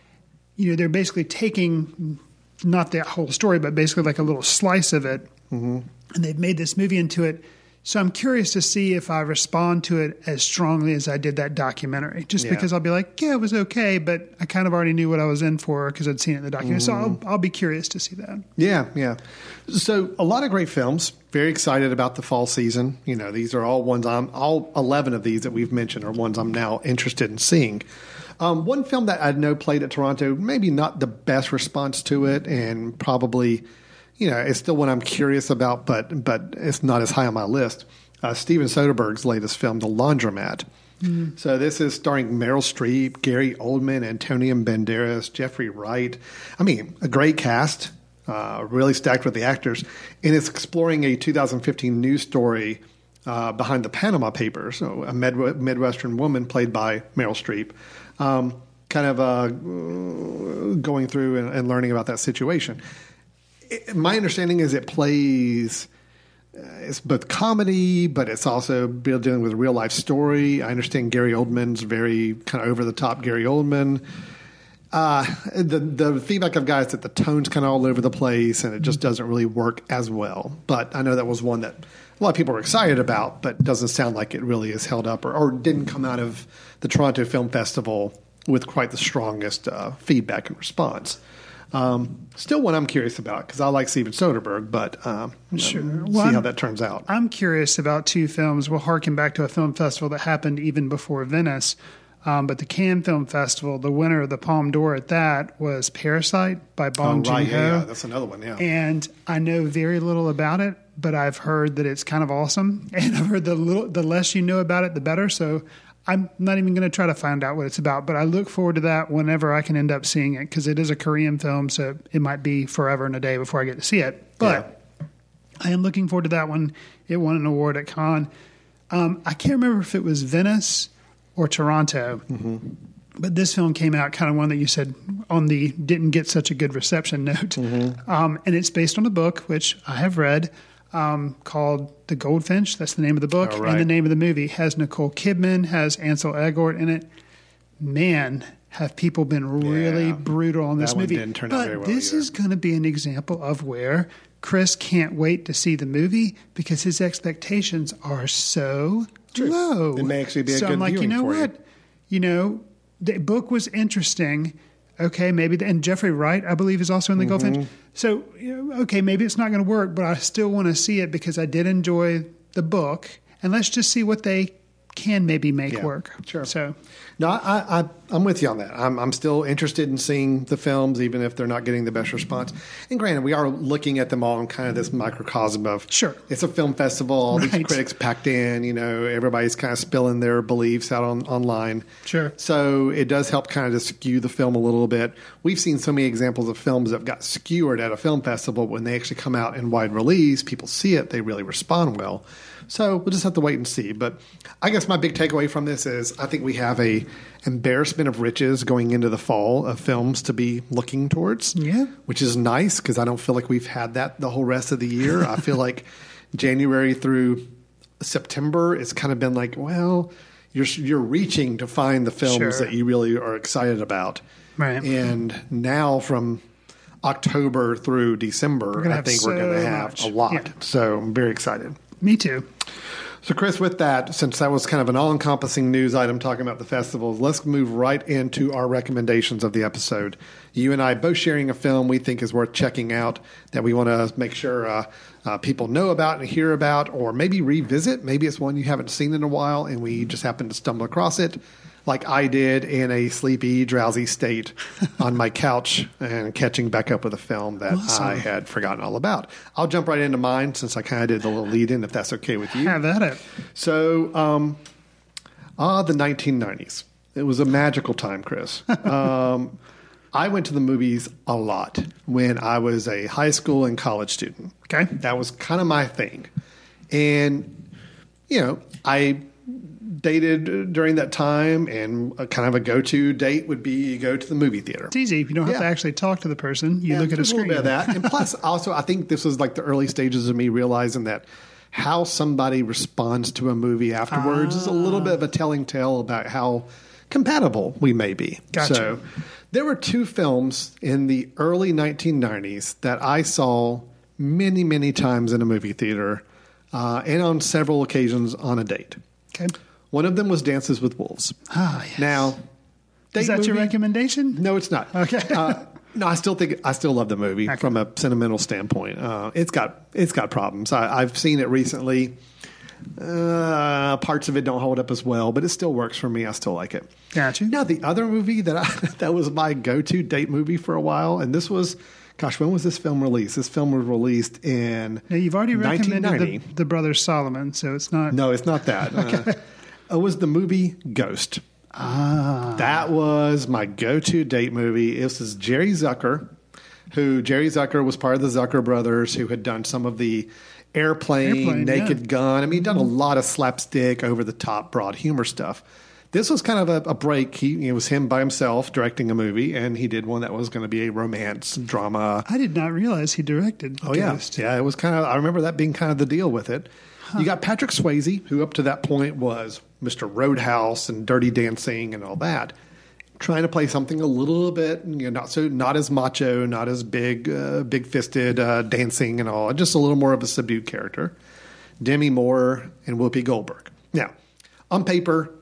You know, they're basically taking not the whole story, but basically like a little slice of it and they've made this movie into it. So I'm curious to see if I respond to it as strongly as I did that documentary. Just Yeah. because I'll be like, yeah, it was okay, but I kind of already knew what I was in for because I'd seen it in the documentary. So I'll, I'll be curious to see that. Yeah, yeah. So a lot of great films. Very excited about the fall season. You know, these are all ones I'm all eleven of these that we've mentioned are ones I'm now interested in seeing. Um, one film that I know played at Toronto, maybe not the best response to it, and probably, you know, it's still one I'm curious about, but but it's not as high on my list. Uh, Steven Soderbergh's latest film, The Laundromat. So this is starring Meryl Streep, Gary Oldman, Antonio Banderas, Jeffrey Wright. I mean, a great cast. uh, really stacked with the actors, and it's exploring a 2015 news story uh, behind the Panama Papers. So a Med- Midwestern woman played by Meryl Streep, um, kind of uh, going through and, and learning about that situation. It, my understanding is it plays. Uh, it's both comedy, but it's also dealing with a real life story. I understand Gary Oldman's very kind of over the top Gary Oldman. Uh, the the feedback I've got is that the tone's kind of all over the place, and it just doesn't really work as well. But I know that was one that a lot of people were excited about, but doesn't sound like it really is held up or, or didn't come out of the Toronto Film Festival with quite the strongest uh, feedback and response. Um, still, one I'm curious about because I like Steven Soderbergh, but um, Sure. see Well, how I'm- that turns out. I'm curious about two films. We'll harken back to a film festival that happened even before Venice. Um, but the Cannes Film Festival, the winner of the Palme d'Or at that was Parasite by Bong oh, right, Joon-ho. yeah, yeah, that's another one. Yeah, and I know very little about it, but I've heard that it's kind of awesome, and I've heard the little, the less you know about it, the better. So I'm not even going to try to find out what it's about, but I look forward to that whenever I can end up seeing it because it is a Korean film, so it might be forever and a day before I get to see it. But I am looking forward to that one. It won an award at Cannes. Um, I can't remember if it was Venice or Toronto. But this film came out kind of one that you said on the didn't get such a good reception note. Um, and it's based on a book, which I have read, um, called The Goldfinch. That's the name of the book. Right. And the name of the movie has Nicole Kidman, has Ansel Elgort in it. Man, have people been really Yeah. brutal on this movie. didn't turn out but very well this either. is going to be an example of where Chris can't wait to see the movie because his expectations are so low. It may actually be a so good I'm like, you know for you. what? You know, the book was interesting. Okay, maybe, the, and Jeffrey Wright, I believe, is also in the Mm-hmm. Goldfinch. So, you know, okay, maybe it's not going to work, but I still want to see it because I did enjoy the book. And let's just see what they can maybe make Yeah, work. sure. So, No, I, I, I'm with you on that. I'm, I'm still interested in seeing the films, even if they're not getting the best response. And granted, we are looking at them all in kind of this microcosm of Sure. it's a film festival, all these critics packed in, you know, everybody's kind of spilling their beliefs out on online. Sure. So it does help kind of to skew the film a little bit. We've seen so many examples of films that got skewered at a film festival when they actually come out in wide release, people see it, they really respond well. So we'll just have to wait and see. But I guess my big takeaway from this is I think we have a embarrassment of riches going into the fall of films to be looking towards. Yeah. Which is nice because I don't feel like we've had that the whole rest of the year. I feel like January through September, it's kind of been like, well, you're you're reaching to find the films Sure. that you really are excited about. Right. And now from October through December, I think we're going to have much. a lot. Yeah. So I'm very excited. me too. So, Chris, with that, since that was kind of an all encompassing news item talking about the festivals, let's move right into our recommendations of the episode. You and I both sharing a film we think is worth checking out that we want to make sure uh, uh, people know about and hear about, or maybe revisit. Maybe it's one you haven't seen in a while and we just happened to stumble across it, like I did in a sleepy, drowsy state on my couch and catching back up with a film that Awesome. I had forgotten all about. I'll jump right into mine since I kind of did the little lead in, if that's okay with you. Have at it. So, um, ah, the 1990s. It was a magical time, Chris. Um, I went to the movies a lot when I was a high school and college student. Okay. That was kind of my thing. And, you know, I dated during that time, and a kind of a go to date would be you go to the movie theater. It's easy. You don't have to actually talk to the person. You Yeah, look at a screen. little bit of that. And plus, also, I think this was like the early stages of me realizing that how somebody responds to a movie afterwards is a little bit of a telling tale about how compatible we may be. Gotcha. So, there were two films in the early 1990s that I saw many, many times in a movie theater uh, and on several occasions on a date. Okay. One of them was Dances with Wolves. Ah, yes. Now, Is that your recommendation? no, it's not. Okay. uh, no, I still think I still love the movie Okay. from a sentimental standpoint. Uh, it's got it's got problems. I, I've seen it recently. Uh, parts of it don't hold up as well, but it still works for me. I still like it. Gotcha. Now, the other movie that I, that was my go to date movie for a while, and this was, gosh, when was this film released? This film was released in Now, you've already recommended the, the Brothers Solomon, so it's not. No, it's not that. Uh, it was the movie Ghost. Ah. That was my go to date movie. This is Jerry Zucker, who Jerry Zucker was part of the Zucker brothers, who had done some of the airplane, Airplane, naked yeah. gun. I mean, he'd done a lot of slapstick, over the top, broad humor stuff. This was kind of a, a break. He it was him by himself directing a movie, and he did one that was going to be a romance drama. I did not realize he directed. Oh Ghost. yeah, yeah. It was kind of. I remember that being kind of the deal with it. You got Patrick Swayze, who up to that point was Mr. Roadhouse and Dirty Dancing and all that, trying to play something a little bit, you know, not so not as macho, not as big, uh, big fisted uh, dancing and all, just a little more of a subdued character. Demi Moore and Whoopi Goldberg. Now, on paper,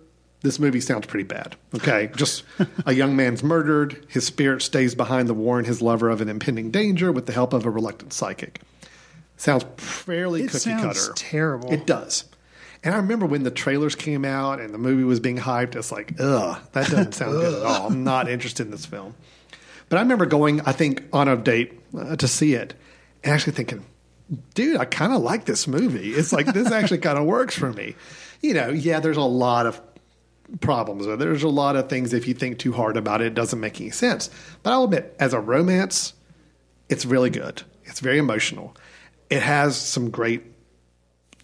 this movie sounds pretty bad. Okay, just a young man's murdered. His spirit stays behind to warn his lover of an impending danger with the help of a reluctant psychic. Sounds fairly It cookie sounds cutter. terrible. It does. And I remember when the trailers came out and the movie was being hyped, it's like, ugh, that doesn't sound good at all. I'm not interested in this film. But I remember going, I think, on a date uh, to see it and actually thinking, dude, I kind of like this movie. It's like, this actually kind of works for me. You know, yeah, there's a lot of problems with it. There's a lot of things, if you think too hard about it, it doesn't make any sense. But I'll admit, as a romance, it's really good. It's very emotional. It has some great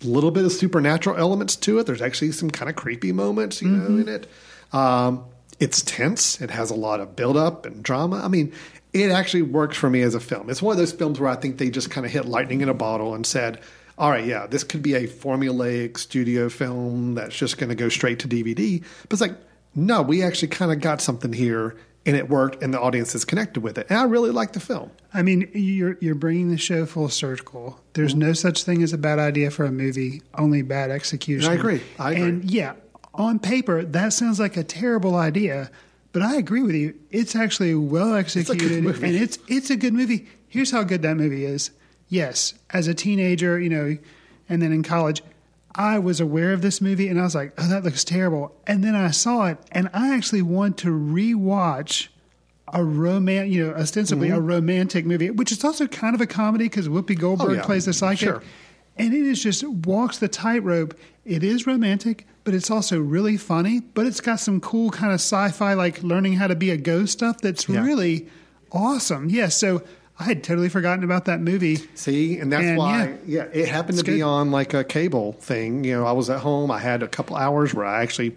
little bit of supernatural elements to it. There's actually some kind of creepy moments, you know, in it. Um, it's tense. It has a lot of buildup and drama. I mean, it actually works for me as a film. It's one of those films where I think they just kind of hit lightning in a bottle and said, all right, yeah, this could be a formulaic studio film that's just going to go straight to DVD. But it's like, no, we actually kind of got something here and it worked and the audience is connected with it. And I really like the film. I mean, you're you're bringing the show full circle. There's Mm-hmm. no such thing as a bad idea for a movie, only bad execution. I agree. I agree. And yeah, on paper that sounds like a terrible idea, but I agree with you. It's actually well executed movie. and it's it's a good movie. Here's how good that movie is. Yes, as a teenager, you know, and then in college, I was aware of this movie and I was like, "Oh, that looks terrible." And then I saw it and I actually want to rewatch a roman, you know, ostensibly a romantic movie, which is also kind of a comedy because Whoopi Goldberg Mm-hmm. Oh, yeah. plays the psychic, Sure. and it is just walks the tightrope. It is romantic, but it's also really funny. But it's got some cool kind of sci-fi, like learning how to be a ghost stuff. That's Yeah. really awesome. Yeah, so I had totally forgotten about that movie. See, and that's And, why, yeah, it happened to It's be on like a cable thing. You know, I was at home. I had a couple hours where I actually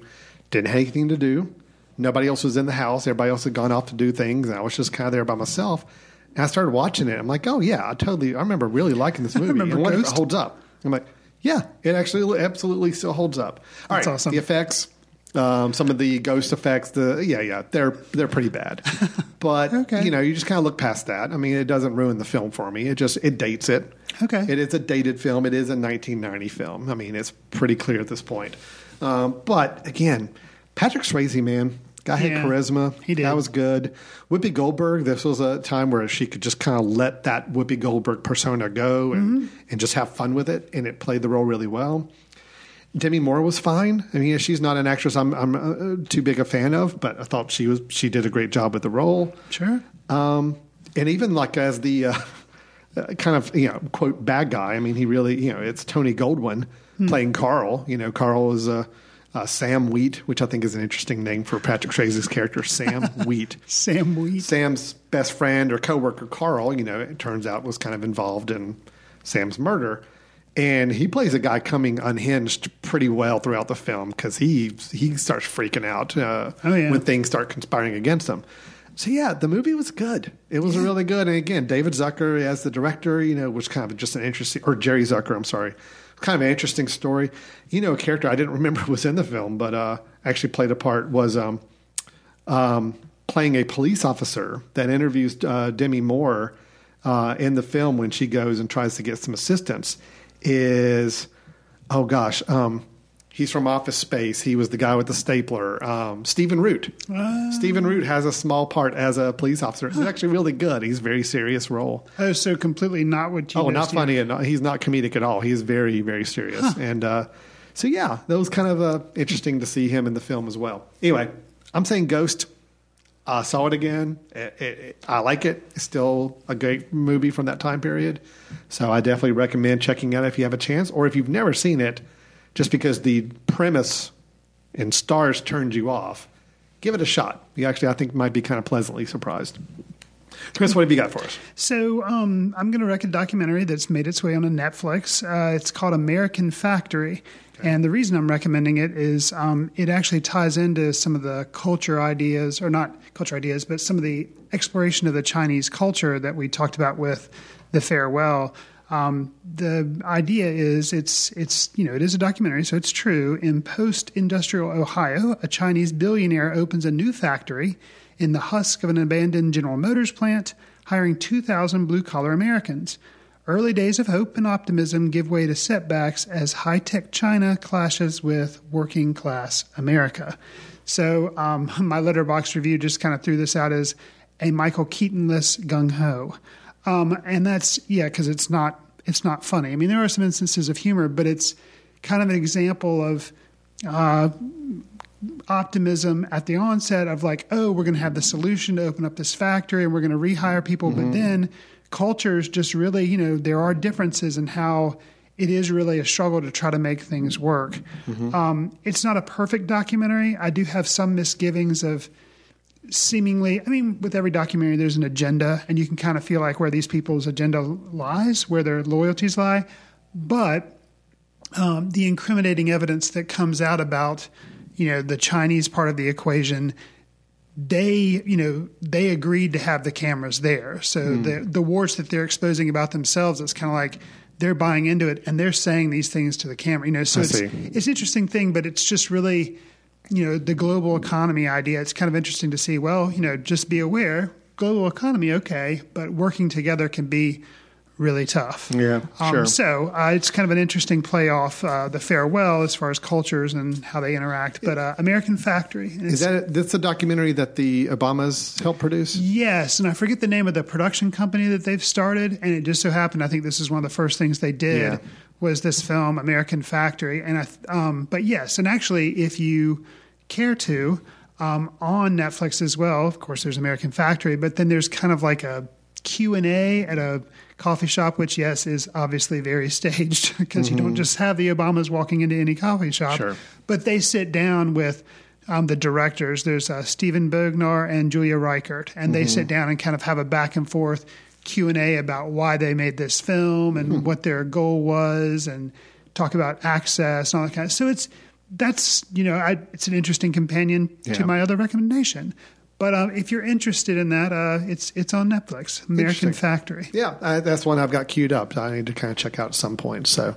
didn't have anything to do. Nobody else was in the house. Everybody else had gone off to do things, and I was just kind of there by myself. And I started watching it. I'm like, oh yeah, I totally. I remember really liking this movie. remember and what it holds up? I'm like, yeah, it actually absolutely still holds up. All That's right, awesome. the effects. Um, some of the ghost effects, the yeah, yeah, they're they're pretty bad, but Okay. you know, you just kind of look past that. I mean, it doesn't ruin the film for me. It just it dates it. Okay. It is a dated film. It is a 1990 film. I mean, it's pretty clear at this point. Um, but again, Patrick Swayze, man, guy had Yeah, charisma. he did. That was good. Whoopi Goldberg. This was a time where she could just kind of let that Whoopi Goldberg persona go and Mm-hmm. and just have fun with it, and it played the role really well. Demi Moore was fine. I mean, she's not an actress I'm, I'm uh, too big a fan of, but I thought she was she did a great job with the role. Sure. Um, and even like as the uh, kind of you know quote bad guy. I mean, he really you know it's Tony Goldwyn playing Carl. You know, Carl is uh, uh, Sam Wheat, which I think is an interesting name for Patrick Swayze's character, Sam Wheat. Sam Wheat. Sam's best friend or coworker Carl, you know, it turns out was kind of involved in Sam's murder. And he plays a guy coming unhinged pretty well throughout the film because he he starts freaking out uh, Oh, yeah. when things start conspiring against him. So yeah, the movie was good. It was really good. And again, David Zucker as the director, you know, was kind of just an interesting, or Jerry Zucker, I'm sorry, kind of an interesting story. You know, a character I didn't remember was in the film, but uh, actually played a part was um, um, playing a police officer that interviews uh, Demi Moore uh, in the film when she goes and tries to get some assistance. Is oh gosh, um, he's from Office Space. He was the guy with the stapler. Um, Stephen Root. Stephen Root has a small part as a police officer. He's actually really good. He's a very serious role. Oh, so completely not what you. Oh, not funny. And not- he's not comedic at all. He's very, very serious. And uh, so, yeah, that was kind of uh, interesting to see him in the film as well. Anyway, I'm saying Ghost. I saw it again. It, it, I like it. It's still a great movie from that time period. So I definitely recommend checking out if you have a chance, or if you've never seen it, just because the premise and stars turned you off. Give it a shot. You actually, I think, might be kind of pleasantly surprised. Chris, what have you got for us? So um, I'm going to recommend a documentary that's made its way onto Netflix. Uh, it's called American Factory. And the reason I'm recommending it is um, it actually ties into some of the culture ideas, or not culture ideas, but some of the exploration of the Chinese culture that we talked about with The Farewell. Um, the idea is it's it's you know it is a documentary, so it's true. In post-industrial Ohio, a Chinese billionaire opens a new factory in the husk of an abandoned General Motors plant, hiring 2,000 blue-collar Americans. Early days of hope and optimism give way to setbacks as high tech China clashes with working class America. So, um, my Letterboxd review just kind of threw this out as a Michael Keaton-less gung ho, um, and that's yeah, because it's not it's not funny. I mean, there are some instances of humor, but it's kind of an example of uh, optimism at the onset of like, oh, we're going to have the solution to open up this factory and we're going to rehire people, mm-hmm. but then cultures just really, you know, there are differences in how it is really a struggle to try to make things work. Mm-hmm. Um, it's not a perfect documentary. I do have some misgivings of seemingly, I mean, with every documentary, there's an agenda, and you can kind of feel like where these people's agenda lies, where their loyalties lie. But um, the incriminating evidence that comes out about, you know, the Chinese part of the equation they you know they agreed to have the cameras there so mm. the the warts that they're exposing about themselves it's kind of like they're buying into it and they're saying these things to the camera you know so I it's see. it's an interesting thing but it's just really you know the global economy idea it's kind of interesting to see well you know just be aware global economy okay but working together can be really tough. Yeah, um, sure. So uh, it's kind of an interesting play off uh, the farewell as far as cultures and how they interact. But uh, American Factory is that that's a documentary that the Obamas helped produce? Yes, and I forget the name of the production company that they've started, and it just so happened I think this is one of the first things they did Yeah. was this film American Factory, and I um, but yes, and actually if you care to. Um, on Netflix as well. Of course, there's American Factory, but then there's kind of like a Q and A at a coffee shop, which yes is obviously very staged because you don't just have the Obamas walking into any coffee shop, Sure. but they sit down with um, the directors. There's uh, Steven Bognar and Julia Reichert, and they sit down and kind of have a back and forth Q and A about why they made this film and what their goal was, and talk about access and all that kind of. So it's that's you know I, it's an interesting companion Yeah. to my other recommendation. But um, if you're interested in that, uh, it's it's on Netflix, American Factory. Yeah, uh, that's one I've got queued up. I need to kind of check out at some point. So,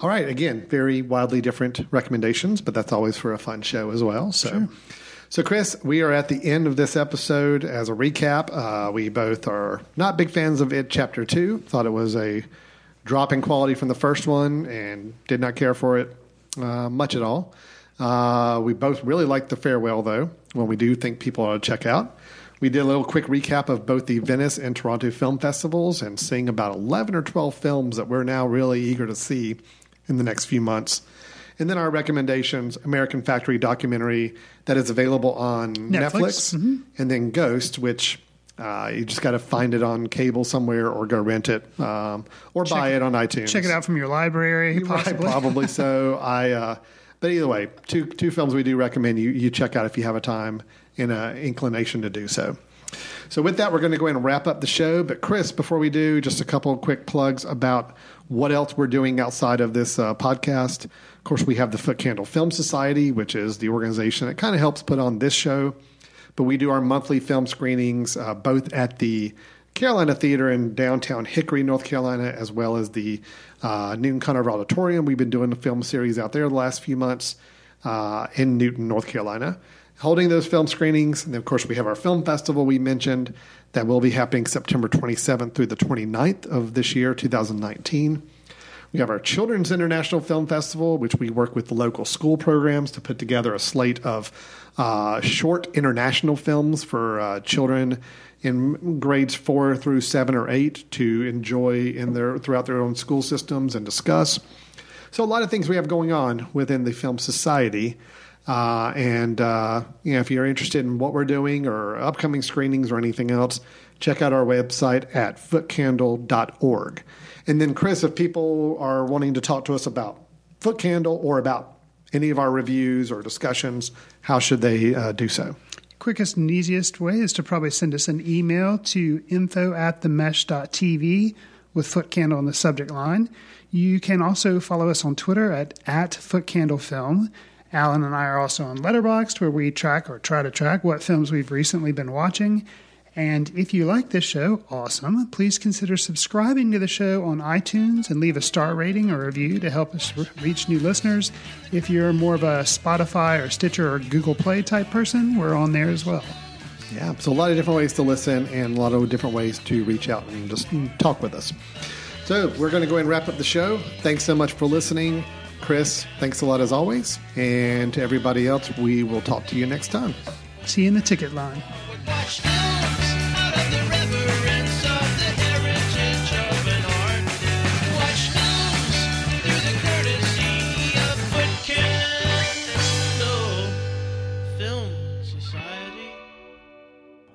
all right, again, very wildly different recommendations, but that's always for a fun show as well. So, so Chris, we are at the end of this episode. As a recap, uh, we both are not big fans of it. Chapter two thought it was a drop in quality from the first one, and did not care for it uh, much at all. Uh, we both really liked the farewell, though. when we do think people ought to check out. We did a little quick recap of both the Venice and Toronto film festivals and seeing about 11 or 12 films that we're now really eager to see in the next few months. And then our recommendations American Factory documentary that is available on Netflix. Netflix, and then Ghost, which uh, you just got to find it on cable somewhere or go rent it um, or buy it on iTunes. Check it out from your library, possibly. Right, probably so. I, uh, but either way, two two films we do recommend you you check out if you have a time and an inclination to do so. So with that, we're going to go ahead and wrap up the show. But Chris, before we do, just a couple of quick plugs about what else we're doing outside of this uh, podcast. Of course, we have the Footcandle Film Society, which is the organization that kind of helps put on this show. But we do our monthly film screenings uh, both at the Carolina Theater in downtown Hickory, North Carolina, as well as the uh, Newton Conover Auditorium. We've been doing the film series out there the last few months uh, in Newton, North Carolina, holding those film screenings. And of course, we have our film festival we mentioned that will be happening September 27th through the 29th of this year, 2019. We have our Children's International Film Festival, which we work with the local school programs to put together a slate of uh, short international films for uh, children in grades four through seven or eight to enjoy in their throughout their own school systems and discuss. So a lot of things we have going on within the film society. Uh, and uh, you know, if you're interested in what we're doing or upcoming screenings or anything else, check out our website at footcandle.org. And then, Chris, if people are wanting to talk to us about Footcandle or about any of our reviews or discussions, how should they uh, do so? Quickest and easiest way is to probably send us an email to info at themesh.tv with Footcandle in the subject line. You can also follow us on Twitter at, at FootCandleFilm. Alan and I are also on Letterboxd, where we track or try to track what films we've recently been watching. And if you like this show, awesome. Please consider subscribing to the show on iTunes and leave a star rating or review to help us reach new listeners. If you're more of a Spotify or Stitcher or Google Play type person, we're on there as well. Yeah, so a lot of different ways to listen and a lot of different ways to reach out and just talk with us. So we're going to go ahead and wrap up the show. Thanks so much for listening. Chris, thanks a lot as always. And to everybody else, we will talk to you next time. See you in the ticket line.